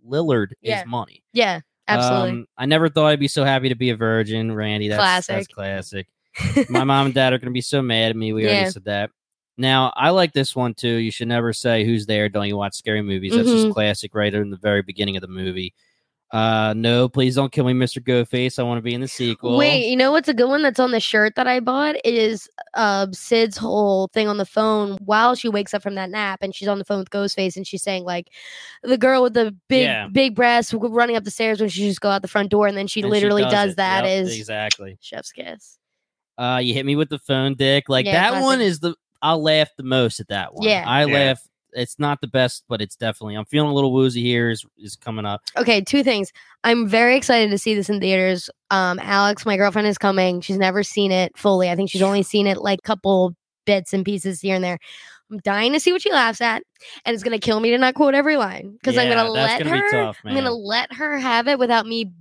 lillard is money Yeah, absolutely. Um, i never thought i'd be so happy to be a virgin randy that's that's Classic. classic my mom and dad are going to be so mad at me we already said that now i like this one too you should never say who's there don't you watch scary movies that's Mhm. just classic right in the very beginning of the movie uh no please don't kill me mr ghostface i want to be in the sequel Wait, you know what's a good one that's on the shirt that I bought is uh Sid's whole thing on the phone while she wakes up from that nap and she's on the phone with Ghostface and she's saying like the girl with the big Yeah. big breasts running up the stairs when she just go out the front door and then she And literally does, it. that Yep, is exactly chef's kiss. uh you hit me with the phone dick like Yeah, that classic. one is the i'll laugh the most at that one Yeah. i Yeah. laugh it's not the best but it's definitely i'm feeling a little woozy here is, is coming up Okay, two things. I'm very excited to see this in theaters. Um, Alex, my girlfriend, is coming. She's never seen it fully. I think she's only seen it like couple bits and pieces here and there. I'm dying to see what she laughs at, and it's gonna kill me to not quote every line because I'm gonna let gonna her. tough, I'm gonna let her have it without me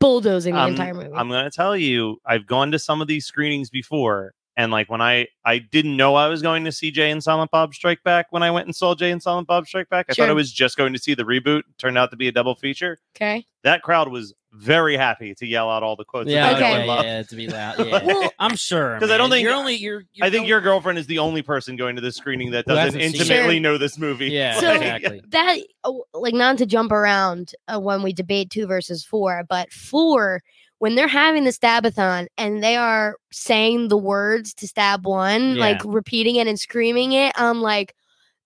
bulldozing the I'm- entire movie. I'm going to tell you, I've gone to some of these screenings before, and like when I I didn't know I was going to see Jay and Silent Bob Strike Back when I went and saw Jay and Silent Bob Strike Back. I thought I was just going to see the reboot. Turned out to be a double feature. okay. That crowd was very happy to yell out all the quotes. yeah, about Okay. Joe yeah, Love. yeah, to be loud. Yeah, Well- I'm sure because I don't think- you're only you're. you're I think the- your girlfriend is the only person going to this screening that doesn't hasn't seen it. intimately Sure. know this movie. Yeah, So- exactly. That oh, like not to jump around uh, when we debate two versus four, but four when they're having the stabathon and they are saying the words to stab one, Yeah. like repeating it and screaming it, I'm like,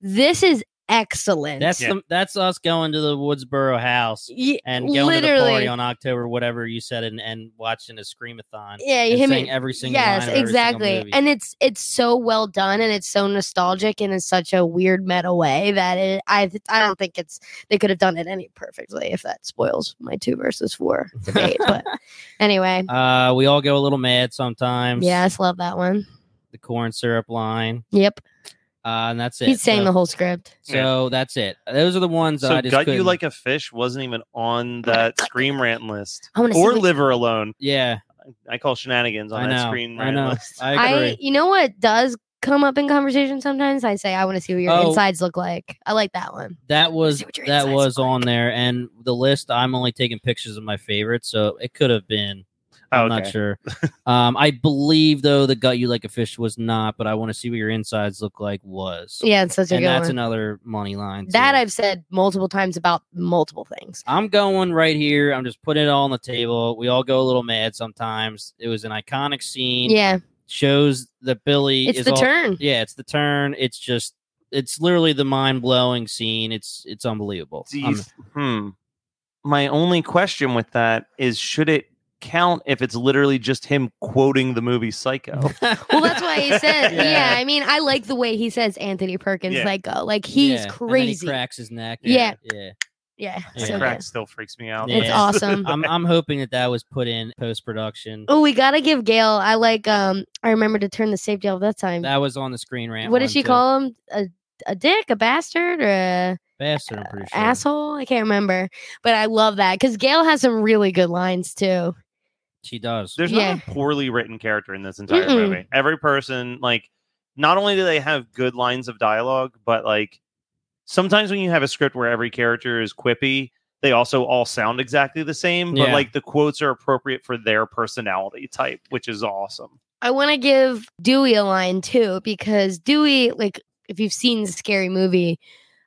this is excellent. That's Yeah. the, that's us going to the Woodsboro house Ye- and going to the party on October, whatever you said, and, and watching a screamathon. Yeah, you and hit me- saying every single yes, line of every single exactly. movie. And it's it's so well done and it's so nostalgic and in such a weird meta way that it, I I don't think it's they could have done it any perfectly if that spoils my two versus four debate. but anyway, uh, we all go a little mad sometimes. yes, love that one. the corn syrup line, Yep, uh, and that's it. he's saying so, the whole script. So that's it. Those are the ones that So I just gut you couldn't- like a fish wasn't even on that Screen Rant list. I want to Or see. what- liver alone. Yeah, I call shenanigans on I that know. screen I rant know. list. I I you know what does come up in conversation sometimes. I say I want to see what your Oh. insides look like. I like that one. that was see what your that was look on like. there, and the list. I'm only taking pictures of my favorites, so it could have been. I'm not Okay. sure. um, I believe though the gut you like a fish was not, but I want to see what your insides look like was. Yeah, it's such a and good that's one. another money line. that. I've said multiple times about multiple things. I'm going right here. I'm just putting it all on the table. We all go a little mad sometimes. It was an iconic scene. Yeah, Shows that Billy it's is the all- turn. Yeah, it's the turn. It's just it's literally the mind blowing scene. It's it's unbelievable. Do you, Um, hmm. My only question with that is should it count if it's literally just him quoting the movie Psycho? Well, that's why he said. Yeah. yeah. I mean, I like the way he says Anthony Perkins Yeah. Psycho. Like he's yeah, and then crazy. he cracks his neck. Yeah. yeah. yeah, Yeah. so Crack good. still freaks me out. It's awesome. I'm I'm hoping that that was put in post production. Oh, we gotta give Gale. I like. Um, I remember to turn the safety off that time. That was on the screen rant. what did she too. call him? A a dick, a bastard, or a Bastard, I'm pretty sure. asshole? I can't remember. But I love that because Gale has some really good lines too. She does. There's Yeah. not a poorly written character in this entire Mm-mm. movie. Every person, like, not only do they have good lines of dialogue, but like sometimes when you have a script where every character is quippy, they also all sound exactly the same, but Yeah. like the quotes are appropriate for their personality type, which is awesome. I want to give Dewey a line too because Dewey, like, if you've seen the scary movie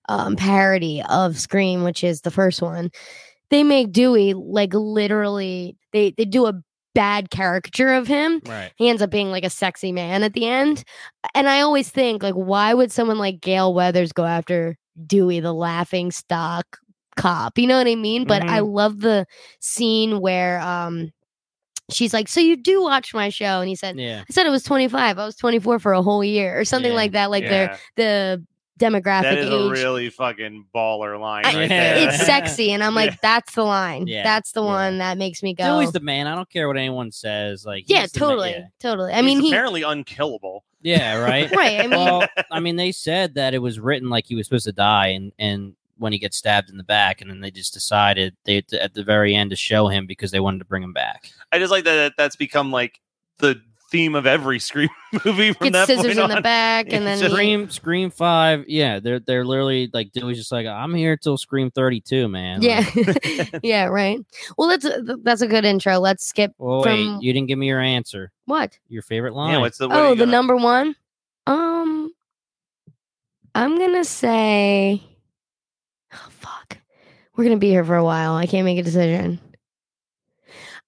um, parody of Scream, which is the first one, they make Dewey like literally they they do a bad caricature of him. Right. He ends up being like a sexy man at the end, and I always think like, why would someone like Gale Weathers go after Dewey, the laughing stock cop? You know what I mean? But I love the scene where um she's like, "So you do watch my show?" And he said, Yeah. I said it was 25. I was 24 for a whole year or something Yeah. like that. Like Yeah. the the demographic that is age. a really fucking baller line I- right there. it's sexy, and I'm like, Yeah. that's the line. Yeah, That's the yeah. one that makes me go. Dewey's the man. I don't care what anyone says. Like, yeah, he's the totally, yeah. totally. I mean, He's he apparently unkillable. Yeah, right. right. I mean, well, I mean, they said that it was written like he was supposed to die, and and when he gets stabbed in the back, and then they just decided they at the very end to show him because they wanted to bring him back. I just like that that's become like the theme of every Scream movie from get that scissors point in on. the back, and then It's he- Scream, Scream Five, yeah, they're they're literally like Dewey's just like I'm here till Scream Thirty Two, man. yeah, Like, yeah, right. Well, that's a, that's a good intro. Let's skip well, From- wait, you didn't give me your answer. what? Your favorite line? Yeah, what's the what Oh, the gonna- number one. Um, I'm gonna say. Oh fuck, we're gonna be here for a while. I can't make a decision.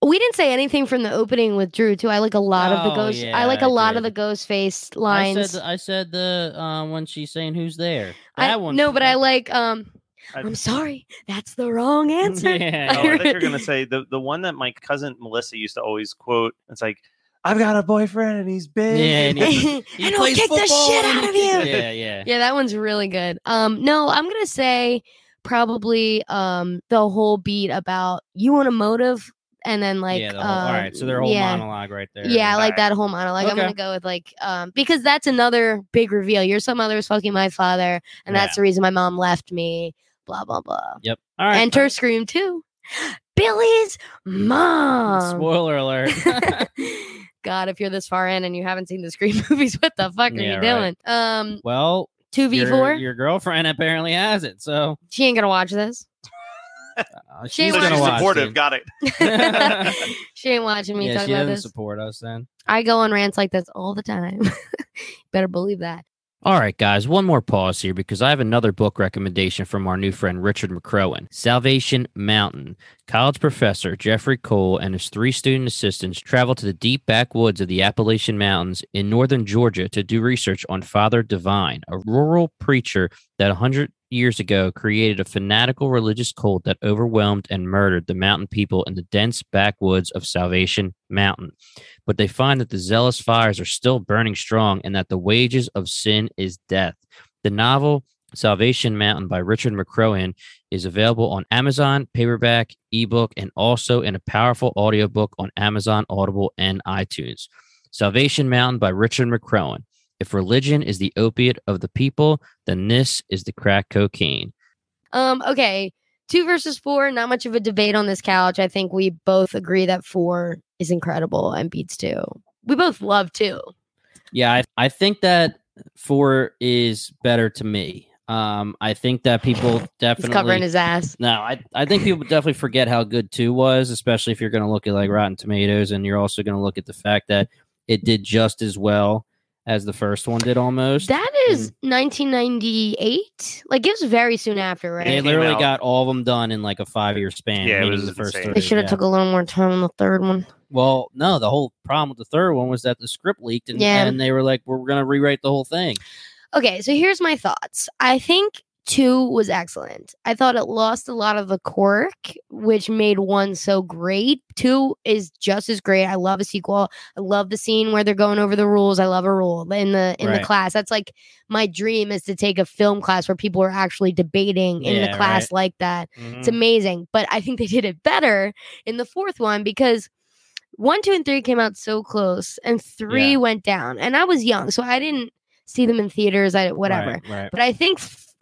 We didn't say anything from the opening with Drew too. I like a lot of the Oh, ghost. I like a I lot of did. the ghost face I lines. said the, I said the uh, when she's saying who's there. I- That one. no, but I like. Um, I- I'm sorry, that's the wrong answer. Yeah. Oh, I thought you were gonna say the the one that my cousin Melissa used to always quote. It's like, I've got a boyfriend and he's big. Yeah, and he- and I'll kick the shit out of you. yeah, yeah. Yeah, that one's really good. Um, no, I'm gonna say probably um the whole beat about you want a motive, and then like yeah, the whole, um, right. So their whole yeah. monologue right there. Yeah, I like that whole monologue. I'm gonna go with like um because that's another big reveal. Your son mother was fucking my father, and that's the reason my mom left me. Blah blah blah. Yep. All right. Enter Scream two. Billy's mom. Spoiler alert. God, if you're this far in and you haven't seen the Scream movies, what the fuck are Yeah, you right. doing? Um, well, two v your, four. your girlfriend apparently has it, so She ain't gonna watch this. Uh, She she's ain't So she's watch. supportive. dude. Got it. she ain't watching me yeah, talk she about doesn't this. support us then. I go on rants like this all the time. Better believe that. All right, guys, one more pause here because I have another book recommendation from our new friend Richard McCrohan Salvation Mountain. College professor Jeffrey Cole and his three student assistants travel to the deep backwoods of the Appalachian Mountains in northern Georgia to do research on Father Divine, a rural preacher that 100 years ago created a fanatical religious cult that overwhelmed and murdered the mountain people in the dense backwoods of Salvation Mountain but they find that the zealous fires are still burning strong and that the wages of sin is death. The novel Salvation Mountain by Richard McCrohan is available on Amazon, paperback, ebook, and also in a powerful audiobook on Amazon, Audible, and iTunes. Salvation Mountain by Richard McCrohan. If religion is the opiate of the people, then this is the crack cocaine. Um, okay. Two versus four, not much of a debate on this couch. I think we both agree that four is incredible and beats two. We both love two. Yeah, I, I think that four is better to me. Um, I think that people He's definitely covering his ass. No, I, I think people definitely forget how good two was, especially if you're going to look at like Rotten Tomatoes, and you're also going to look at the fact that it did just as well as the first one did almost. That is 1998. Like it was very soon after, right? they literally out- got all of them done in like a five year span. Yeah, it was the first insane. They should have yeah. took a little more time on the third one. Well, no, the whole problem with the third one was that the script leaked, and, Yeah. and they were like, "We're going to rewrite the whole thing." Okay, so here's my thoughts. I think two was excellent. I thought it lost a lot of the quirk, which made one so great. Two is just as great. I love a sequel. I love the scene where they're going over the rules. I love a rule in the in Right. the class. That's like my dream is to take a film class where people are actually debating in Yeah, the class right. like that. Mm-hmm. It's amazing. But I think they did it better in the fourth one because one, two, and three came out so close, and three Yeah. went down. And I was young, so I didn't see them in theaters. I whatever. Right. But I think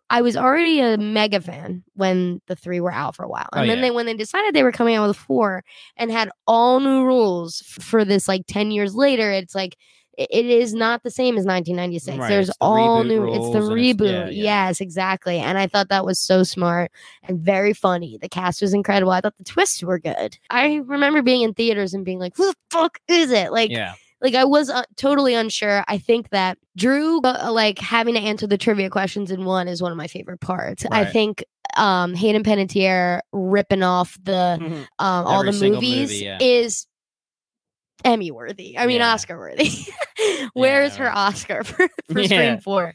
I was already a mega fan when the three were out for a while, Oh, and then yeah. they when they decided they were coming out with four and had all new rules for this like ten years later, it's like it is not the same as 1996. Right, There's the all new. It's the and it's- reboot. yeah, yeah. Yes, exactly. And I thought that was so smart and very funny. The cast was incredible. I thought the twists were good. I remember being in theaters and being like, "Who the fuck is it?" Like, yeah, like I was uh, totally unsure. I think that Drew uh, like having to answer the trivia questions in one is one of my favorite parts. I think um Hayden Panettiere ripping off the um all Every the movies movie, yeah. is Emmy worthy. I mean Yeah. Oscar worthy. Where's Yeah, her. Oscar for, for Yeah. Scream 4?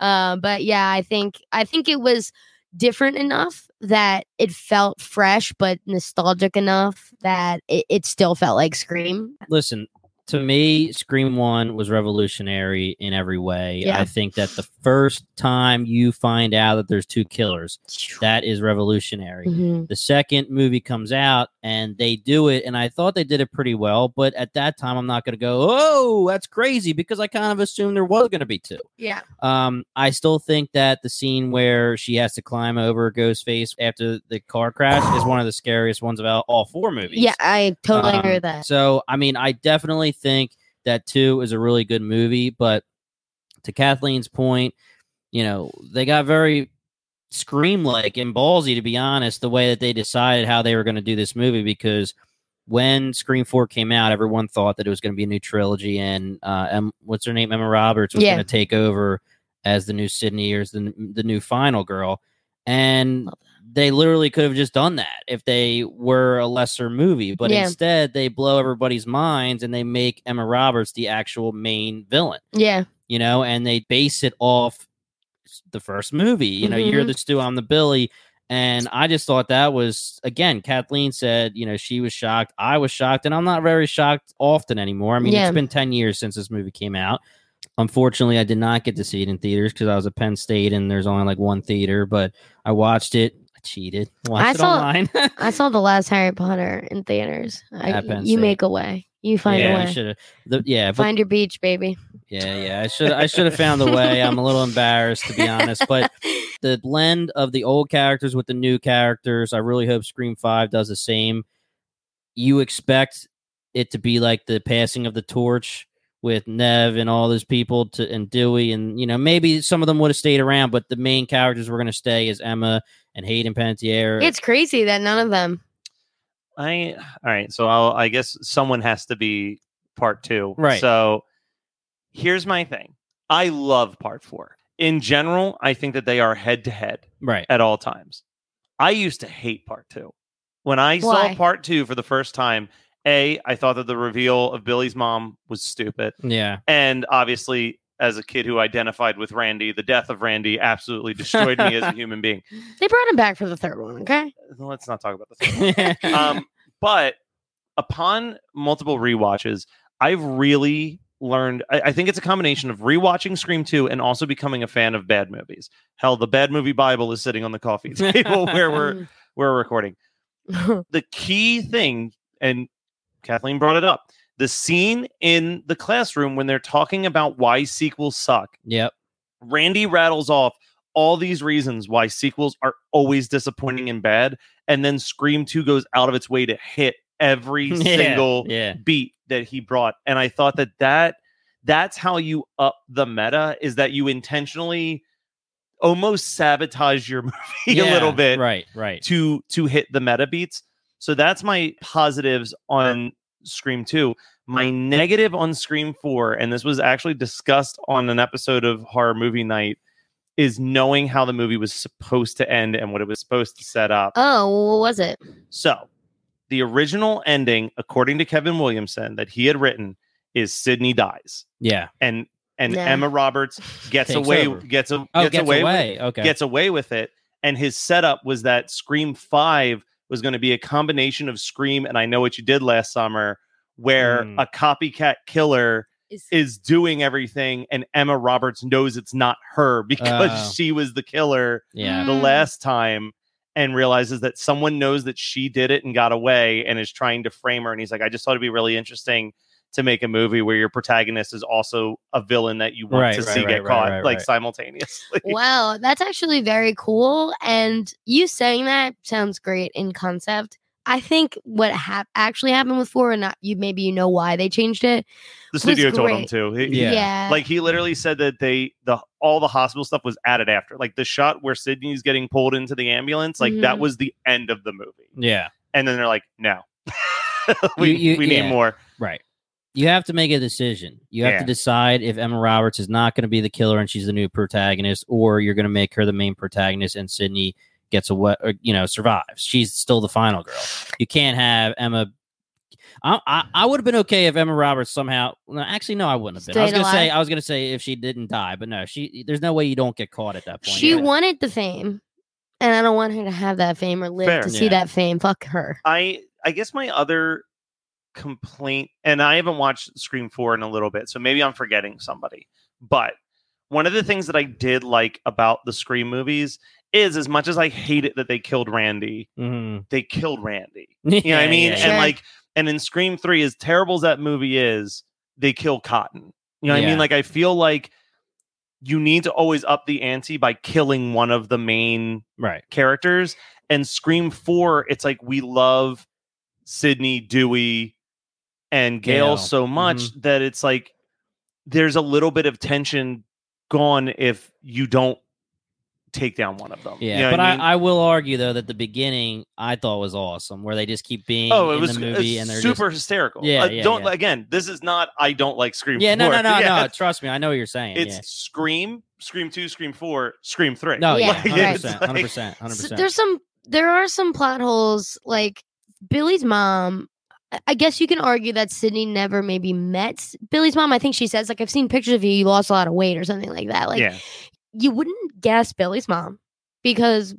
Um but yeah, I think I think it was different enough that it felt fresh but nostalgic enough that it, it still felt like Scream. listen to me scream one was revolutionary in every way Yeah. i think that the first time you find out that there's two killers that is revolutionary Mhm. the second movie comes out and they do it and i thought they did it pretty well but at that time i'm not going to go oh that's crazy because i kind of assumed there was going to be two Yeah. um, I still think that the scene where she has to climb over Ghostface after the car crash is one of the scariest ones about all four movies. Yeah, I totally agree Um, with that. So, I mean, I definitely think that two is a really good movie, but to Kathleen's point, you know, they got very scream like and ballsy, to be honest, the way that they decided how they were going to do this movie because when Scream 4 came out, everyone thought that it was going to be a new trilogy, and uh, em- what's her name? Emma Roberts was Yeah. going to take over as the new Sidney or as the, the new final girl. And they literally could have just done that if they were a lesser movie, but Yeah. instead they blow everybody's minds and they make Emma Roberts the actual main villain, Yeah. you know, and they base it off the first movie. You know, you're Mhm. the Stu, I'm the Billy. And I just thought that was again, Kathleen said, you know, she was shocked. I was shocked, and I'm not very shocked often anymore. I mean, Yeah. it's been 10 years since this movie came out. Unfortunately, I did not get to see it in theaters because I was at Penn State and there's only like one theater, but I watched it. Cheated. Watched I it saw- online. I saw the last Harry Potter in theaters. I, you make a way. You find yeah, a I way. should. The, yeah, but Find your beach, baby. yeah, yeah. I should. I should have found a way. I'm a little embarrassed to be honest, but the blend of the old characters with the new characters, I really hope Scream Five does the same. You expect it to be like the passing of the torch with Neve and all those people to and Dewey and you know maybe some of them would have stayed around, but the main characters were going to stay is Emma and Hayden Panettiere. it's crazy that none of them. I all right. So I'll, I guess someone has to be part two. Right. So here's my thing. I love part four. In general, I think that they are head to head right. at all times. I used to hate part two. When I Why? saw part two for the first time, A, I thought that the reveal of Billy's mom was stupid. Yeah. And obviously, as a kid who identified with Randy, the death of Randy absolutely destroyed me as a human being. They brought him back for the third one. Okay. Let's not talk about the third one um, but upon multiple rewatches, I've really learned. I, I think it's a combination of rewatching Scream 2 and also becoming a fan of bad movies. Hell, the bad movie Bible is sitting on the coffee table where we're we're recording. The key thing, and Kathleen brought it up, the scene in the classroom when they're talking about why sequels suck. yep. Randy rattles off all these reasons why sequels are always disappointing and bad, and then Scream 2 goes out of its way to hit every Yeah, single Yeah. beat that he brought. And I thought that that that's how you up the meta is that you intentionally almost sabotage your movie a little bit Right, right. to to hit the meta beats. So that's my positives on Scream 2. My negative on Scream 4, and this was actually discussed on an episode of Horror Movie Night, is knowing how the movie was supposed to end and what it was supposed to set up. Oh, what was it? So, the original ending, according to Kevin Williamson, that he had written, is Sidney dies, Yeah. and and Nah. Emma Roberts gets away over. gets a, Oh, gets, away, with- Okay. gets away with it. And his setup was that Scream 5 was going to be a combination of Scream and I Know What You Did Last Summer, where Mm. a copycat killer Is- is doing everything and Emma Roberts knows it's not her because Oh. she was the killer yeah. the Mm. last time and realizes that someone knows that she did it and got away and is trying to frame her. And he's like, I just thought it'd be really interesting to make a movie where your protagonist is also a villain that you want Right, to right, see right, get right, caught right, like right. simultaneously. Wow, that's actually very cool. And you saying that sounds great in concept. I think what hap- actually happened with four, and not you, maybe you know why they changed it. The studio told him great. to. He- Yeah. Like he literally said that they the all the hospital stuff was added after. Like the shot where Sidney's getting pulled into the ambulance, like that Mhm. was the end of the movie. Yeah. And then they're like, no. we You- you- we need more. Right. You have to make a decision. You have Yeah. to decide if Emma Roberts is not going to be the killer and she's the new protagonist, or you're going to make her the main protagonist and Sidney gets away, or, uh, you know, survives. She's still the final girl. You can't have Emma. I, I, I would have been okay if Emma Roberts somehow. No, actually, no, I wouldn't have been. I was gonna say? I was gonna say if she didn't die, but no, she. There's no way you don't get caught at that point. She Yeah. wanted the fame, and I don't want her to have that fame or live Fair. to see that fame. Fuck her. I I guess my other complaint, and I haven't watched Scream 4 in a little bit, so maybe I'm forgetting somebody. But one of the things that I did like about the Scream movies is as much as I hate it that they killed Randy, Mhm. they killed Randy. You know what I mean? yeah. And like, and in Scream 3, as terrible as that movie is, they kill Cotton. You know what I mean? Like, I feel like you need to always up the ante by killing one of the main right. characters. And Scream 4, it's like we love Sidney, Dewey, and Gale, Gale. so much that it's like there's a little bit of tension gone if you don't take down one of them. You Yeah, know but I, mean? I, will argue though that the beginning I thought was awesome, where they just keep being Oh, it in was the movie and they're super just, hysterical. Yeah, Uh, yeah, don't yeah. again. This is not. I don't like Scream. yeah, no, 4. no, no, Yeah, no. Trust me, I know what you're saying. It's yeah. Scream, Scream Two, Scream Four, Scream Three. No, yeah, Yeah, hundred percent, hundred percent, hundred percent. there's some there are some plot holes like Billy's mom. I- I guess you can argue that Sidney never maybe met Billy's mom. I think she says like I've seen pictures of you. You lost a lot of weight or something like that. Like yeah, you wouldn't guess Billy's mom because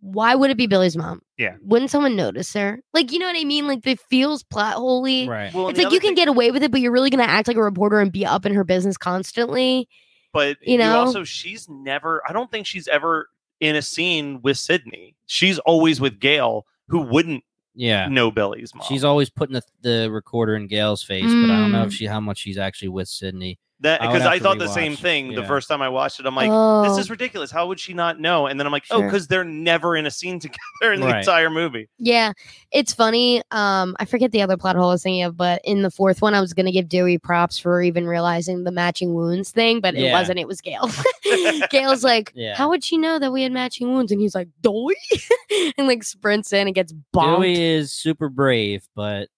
why would it be Billy's mom? Yeah. Wouldn't someone notice her? Like you know what I mean? Like it feels plot holey. right. well, It's like you other can thing- get away with it, but you're really gonna act like a reporter and be up in her business constantly. but you you, know? also she's never. I don't think she's ever in a scene with Sidney. She's always with Gale, who wouldn't Yeah, know Billy's mom. she's always putting the, the recorder in Gale's face, but I don't know Mm. if she how much she's actually with Sidney. That because have I to thought the same rewatch. thing the first time I watched it. I'm like, oh, this is ridiculous. How would she not know? And then I'm like, oh, Sure. because they're never in a scene together in the Right. entire movie. Yeah, it's funny. Um, I forget the other plot hole I was thinking of, but in the fourth one, I was gonna give Dewey props for even realizing the matching wounds thing, but it Yeah. wasn't. It was Gale. Gale's like, Yeah. "How would she know that we had matching wounds?" And he's like, Dewey, and like sprints in and gets bombed. Dewey is super brave, but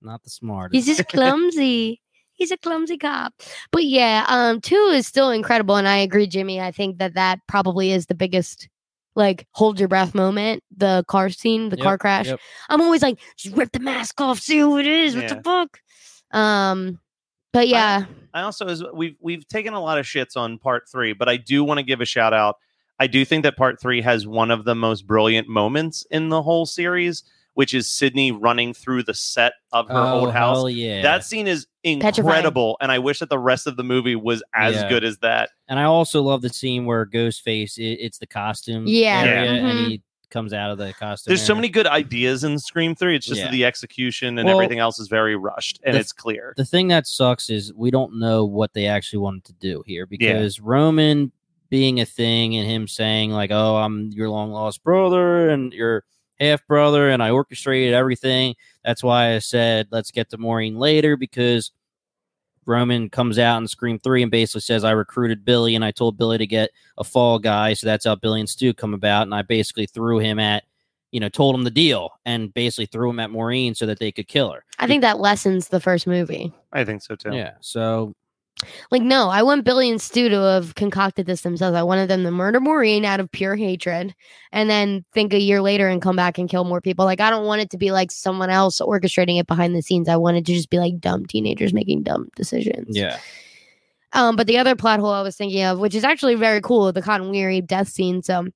not the smartest. He's just clumsy. He's a clumsy cop. But yeah, um, two is still incredible, and I agree, Jimmy. I think that that probably is the biggest. Like hold your breath moment, the car scene, the Yep, car crash. yep. I'm always like, just rip the mask off, see who it is. What the fuck? Um, but yeah, I also is we've we've taken a lot of shits on part three, but I do want to give a shout out. I do think that part three has one of the most brilliant moments in the whole series, which is Sidney running through the set of her oh, old house. hell yeah. That scene is Petrifying. incredible, and I wish that the rest of the movie was as Yeah. good as that. and I also love the scene where Ghostface it, it's the costume Yeah. area, Yeah. and mm-hmm. he comes out of the costume. There's so many good ideas in Scream Three. It's just Yeah. the execution and Well, everything else is very rushed, and the- it's clear. the thing that sucks is we don't know what they actually wanted to do here because Roman being a thing and him saying like, "Oh, I'm your long lost brother and your half brother," and I orchestrated everything. That's why I said let's get to Maureen later because Roman comes out in Scream 3 and basically says, I recruited Billy and I told Billy to get a fall guy. So that's how Billy and Stu come about. And I basically threw him at, you know, told him the deal and basically threw him at Maureen so that they could kill her. I think that lessens the first movie. I think so too. Yeah. So Like, no, I want Billy and Stu to have concocted this themselves. I wanted them to murder Maureen out of pure hatred and then think a year later and come back and kill more people. Like, I don't want it to be like someone else orchestrating it behind the scenes. I want it to just be like dumb teenagers making dumb decisions. yeah. Um, but the other plot hole I was thinking of, which is actually very cool, the Cotton Weary death scene. So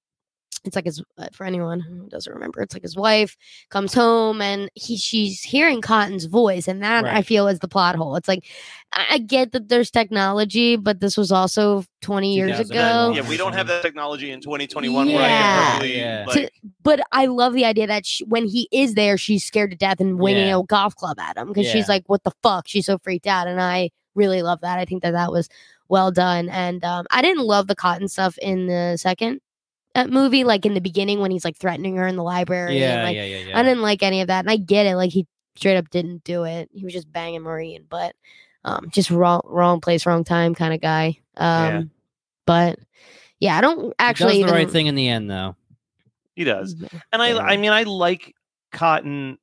it's like his uh, for anyone who doesn't remember, it's like his wife comes home and he she's hearing Cotton's voice, and that I feel is the plot hole. It's like I, I get that there's technology, but this was also 20 years ago. Yeah, we don't have that technology in 2021 where I Yeah. can perfectly, Yeah. like, To- But I love the idea that she, when he is there, she's scared to death and winging Yeah. a golf club at him because Yeah. she's like, "What the fuck?" She's so freaked out, and I really love that. I think that that was well done, and um, I didn't love the cotton stuff in the second movie, like in the beginning when he's like threatening her in the library. and, Yeah, like, yeah, yeah, yeah. I didn't like any of that, and I get it. Like he straight up didn't do it. He was just banging Maureen, but um, just wrong, wrong place, wrong time kind of guy. Um, Yeah. but yeah, I don't He actually does the even right thing in the end, though. he does. Mm, And I, Yeah. I mean, I like Cotton.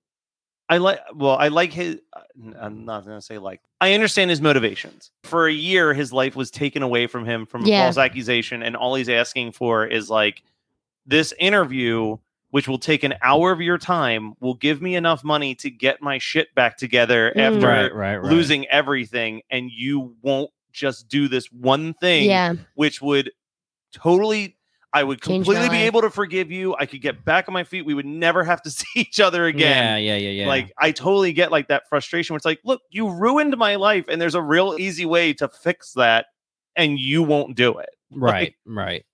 I like, well, I like his. uh, I'm not going to say like. I understand his motivations. For a year, his life was taken away from him from a Yeah. false accusation, and all he's asking for is like this interview, which will take an hour of your time, will give me enough money to get my shit back together Mm. after Right, right, right. losing everything, and you won't just do this one thing Yeah, which would totally I would completely be able to forgive you. I could get back on my feet. We would never have to see each other again. yeah, yeah, yeah. Yeah. Like I totally get like that frustration where it's like, look, you ruined my life and there's a real easy way to fix that and you won't do it. right, right.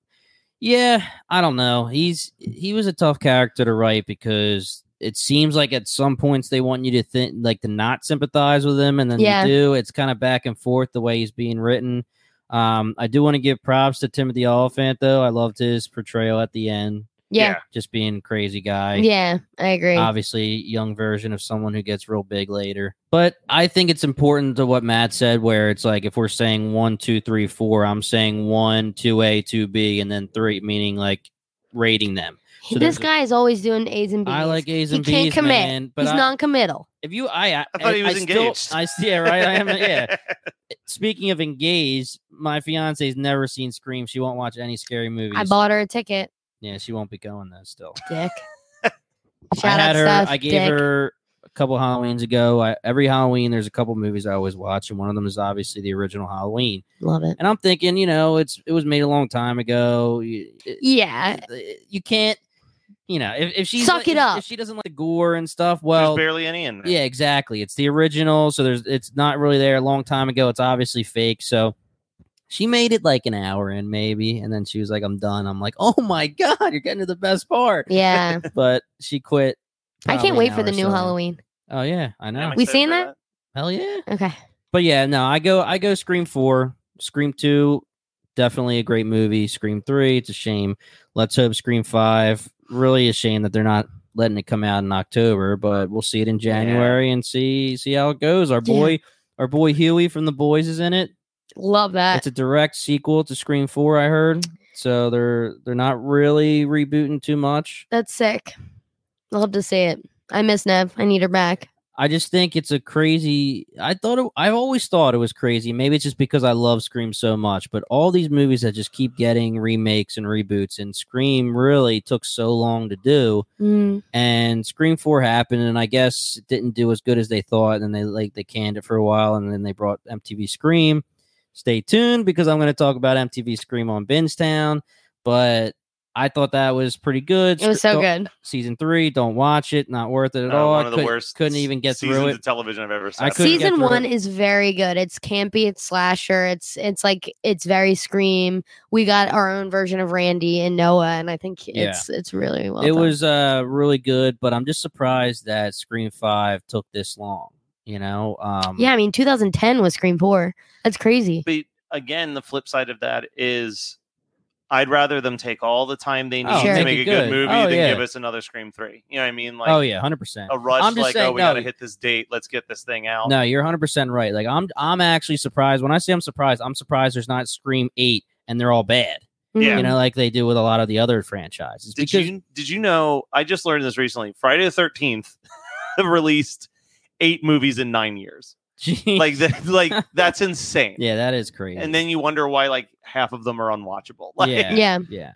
Yeah, I don't know. He's he was a tough character to write because it seems like at some points they want you to think like to not sympathize with him, and then Yeah. you do. It's kind of back and forth the way he's being written. Um, I do want to give props to Timothy Olyphant though. I loved his portrayal at the end, yeah, just being crazy guy. yeah. I agree. obviously young version of someone who gets real big later. But I think it's important to what Matt said, where it's like if we're saying one, two, three, four, I'm saying one, two A, two B, and then three, meaning like rating them. So this guy is always doing A's and B's. I like A's and he and can't B's, commit. man. But He's I, non-committal. if you, I, I, I thought he was still- engaged. I yeah, right. I am. Yeah. Speaking of engaged, my fiance's never seen Scream. She won't watch any scary movies. I bought her a ticket, Yeah, she won't be going though. Still. Dick. I had out her. Steph, I gave Dick. her a couple Halloweens ago. I, every Halloween, there's a couple movies I always watch, and one of them is obviously the original Halloween. Love it. And I'm thinking, you know, it's it was made a long time ago. It- Yeah, you can't, you know, if, if she's Suck it if, up. If she doesn't like the gore and stuff, There's well, barely any in there. yeah, exactly. It's the original, so there's it's not really there a long time ago. It's obviously fake. So she made it like an hour in, maybe, and then she was like, "I'm done." I'm like, "Oh my god, you're getting to the best part." yeah. But she quit. I can't wait for the new so. Halloween. Oh yeah, I know. We seen for that? Hell yeah. Okay. But yeah, no, I go I go Scream 4. Scream 2, definitely a great movie. Scream 3, it's a shame. Let's hope Scream 5. Really a shame that they're not letting it come out in October, but we'll see it in January and see see how it goes. Our Yeah. boy our boy Hughie from the boys is in it. Love that. It's a direct sequel to Scream 4, I heard. So they're they're not really rebooting too much. That's sick. Love to see it. I miss Neve. I need her back. I just think it's a crazy. I thought it, I've always thought it was crazy. Maybe it's just because I love Scream so much. But all these movies that just keep getting remakes and reboots, and Scream really took so long to do. Mm. And Scream Four happened, and I guess it didn't do as good as they thought. And they like they canned it for a while, and then they brought MTV Scream. Stay tuned because I'm going to talk about MTV Scream on Bingetown. But I thought that was pretty good. It was so Don't- good. Season three, don't watch it. Not worth it at Uh, all. one I of the could- worst Couldn't even get through it. of television I've ever I sat. couldn't through. get Season one it. is very good. It's campy. It's slasher. It's it's like it's very scream. We got our own version of Randy and Noah, and I think Yeah. it's it's really well. it done. was uh really good, but I'm just surprised that Scream Five took this long. You know, um, yeah. I mean, 2010 was Scream Four. That's crazy. but again, the flip side of that is I'd rather them take all the time they oh, need Oh, to make make a good, good. movie Oh, than yeah. give us another Scream three. You know what I mean? Oh, like oh yeah, hundred percent. a rush, I'm just like oh we no. got to hit this date. Let's get this thing out. No, you're 100 percent right. Like I'm, I'm actually surprised. When I say I'm surprised, I'm surprised there's not Scream Eight and they're all bad. Mm-hmm. Yeah. You know, like they do with a lot of the other franchises. Did because you did you know? I just learned this recently. Friday the Thirteenth released eight movies in nine years. Jeez. Like that, like that's insane. yeah, that is crazy. And then you wonder why like half of them are unwatchable. Like, yeah, Yeah. yeah.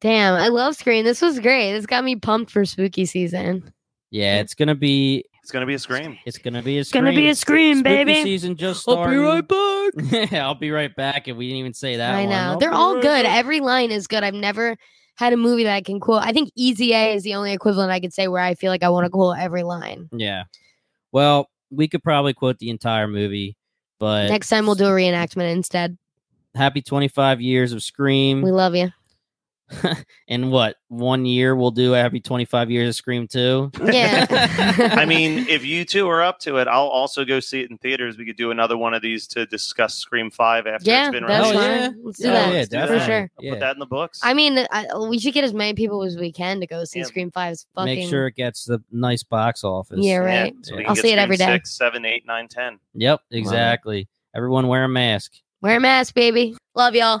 Damn, I love Scream. This was great. This got me pumped for spooky season. Yeah, it's gonna be it's gonna be a scream. it's gonna be a It's gonna be a Scream, Spooky baby. season just I'll be right back. yeah, I'll be right back. If we didn't even say that, I know. I'll They're be all right good. back. Every line is good. I've never had a movie that I can quote. I think Easy A is the only equivalent I could say where I feel like I want to quote every line. Yeah. Well, we could probably quote the entire movie, but Next time we'll do a reenactment instead. happy 25 years of Scream. We love you. In what one year we'll do a happy 25 years of Scream 2? Yeah. I mean, if you two are up to it, I'll also go see it in theaters. We could do another one of these to discuss Scream Five after yeah, it's been that's Oh, released. yeah. Let's do oh, Yeah, that let's do for that. sure. I'll Put that in the books. I mean, I, we should get as many people as we can to go see Yeah. Scream Five's fucking. Make sure it gets the nice box office. Yeah, Yeah, right. so we I'll see it Scream every day. Six, seven, eight, nine, ten. Yep, exactly. Everyone wear a mask. Wear a mask, baby. Love y'all.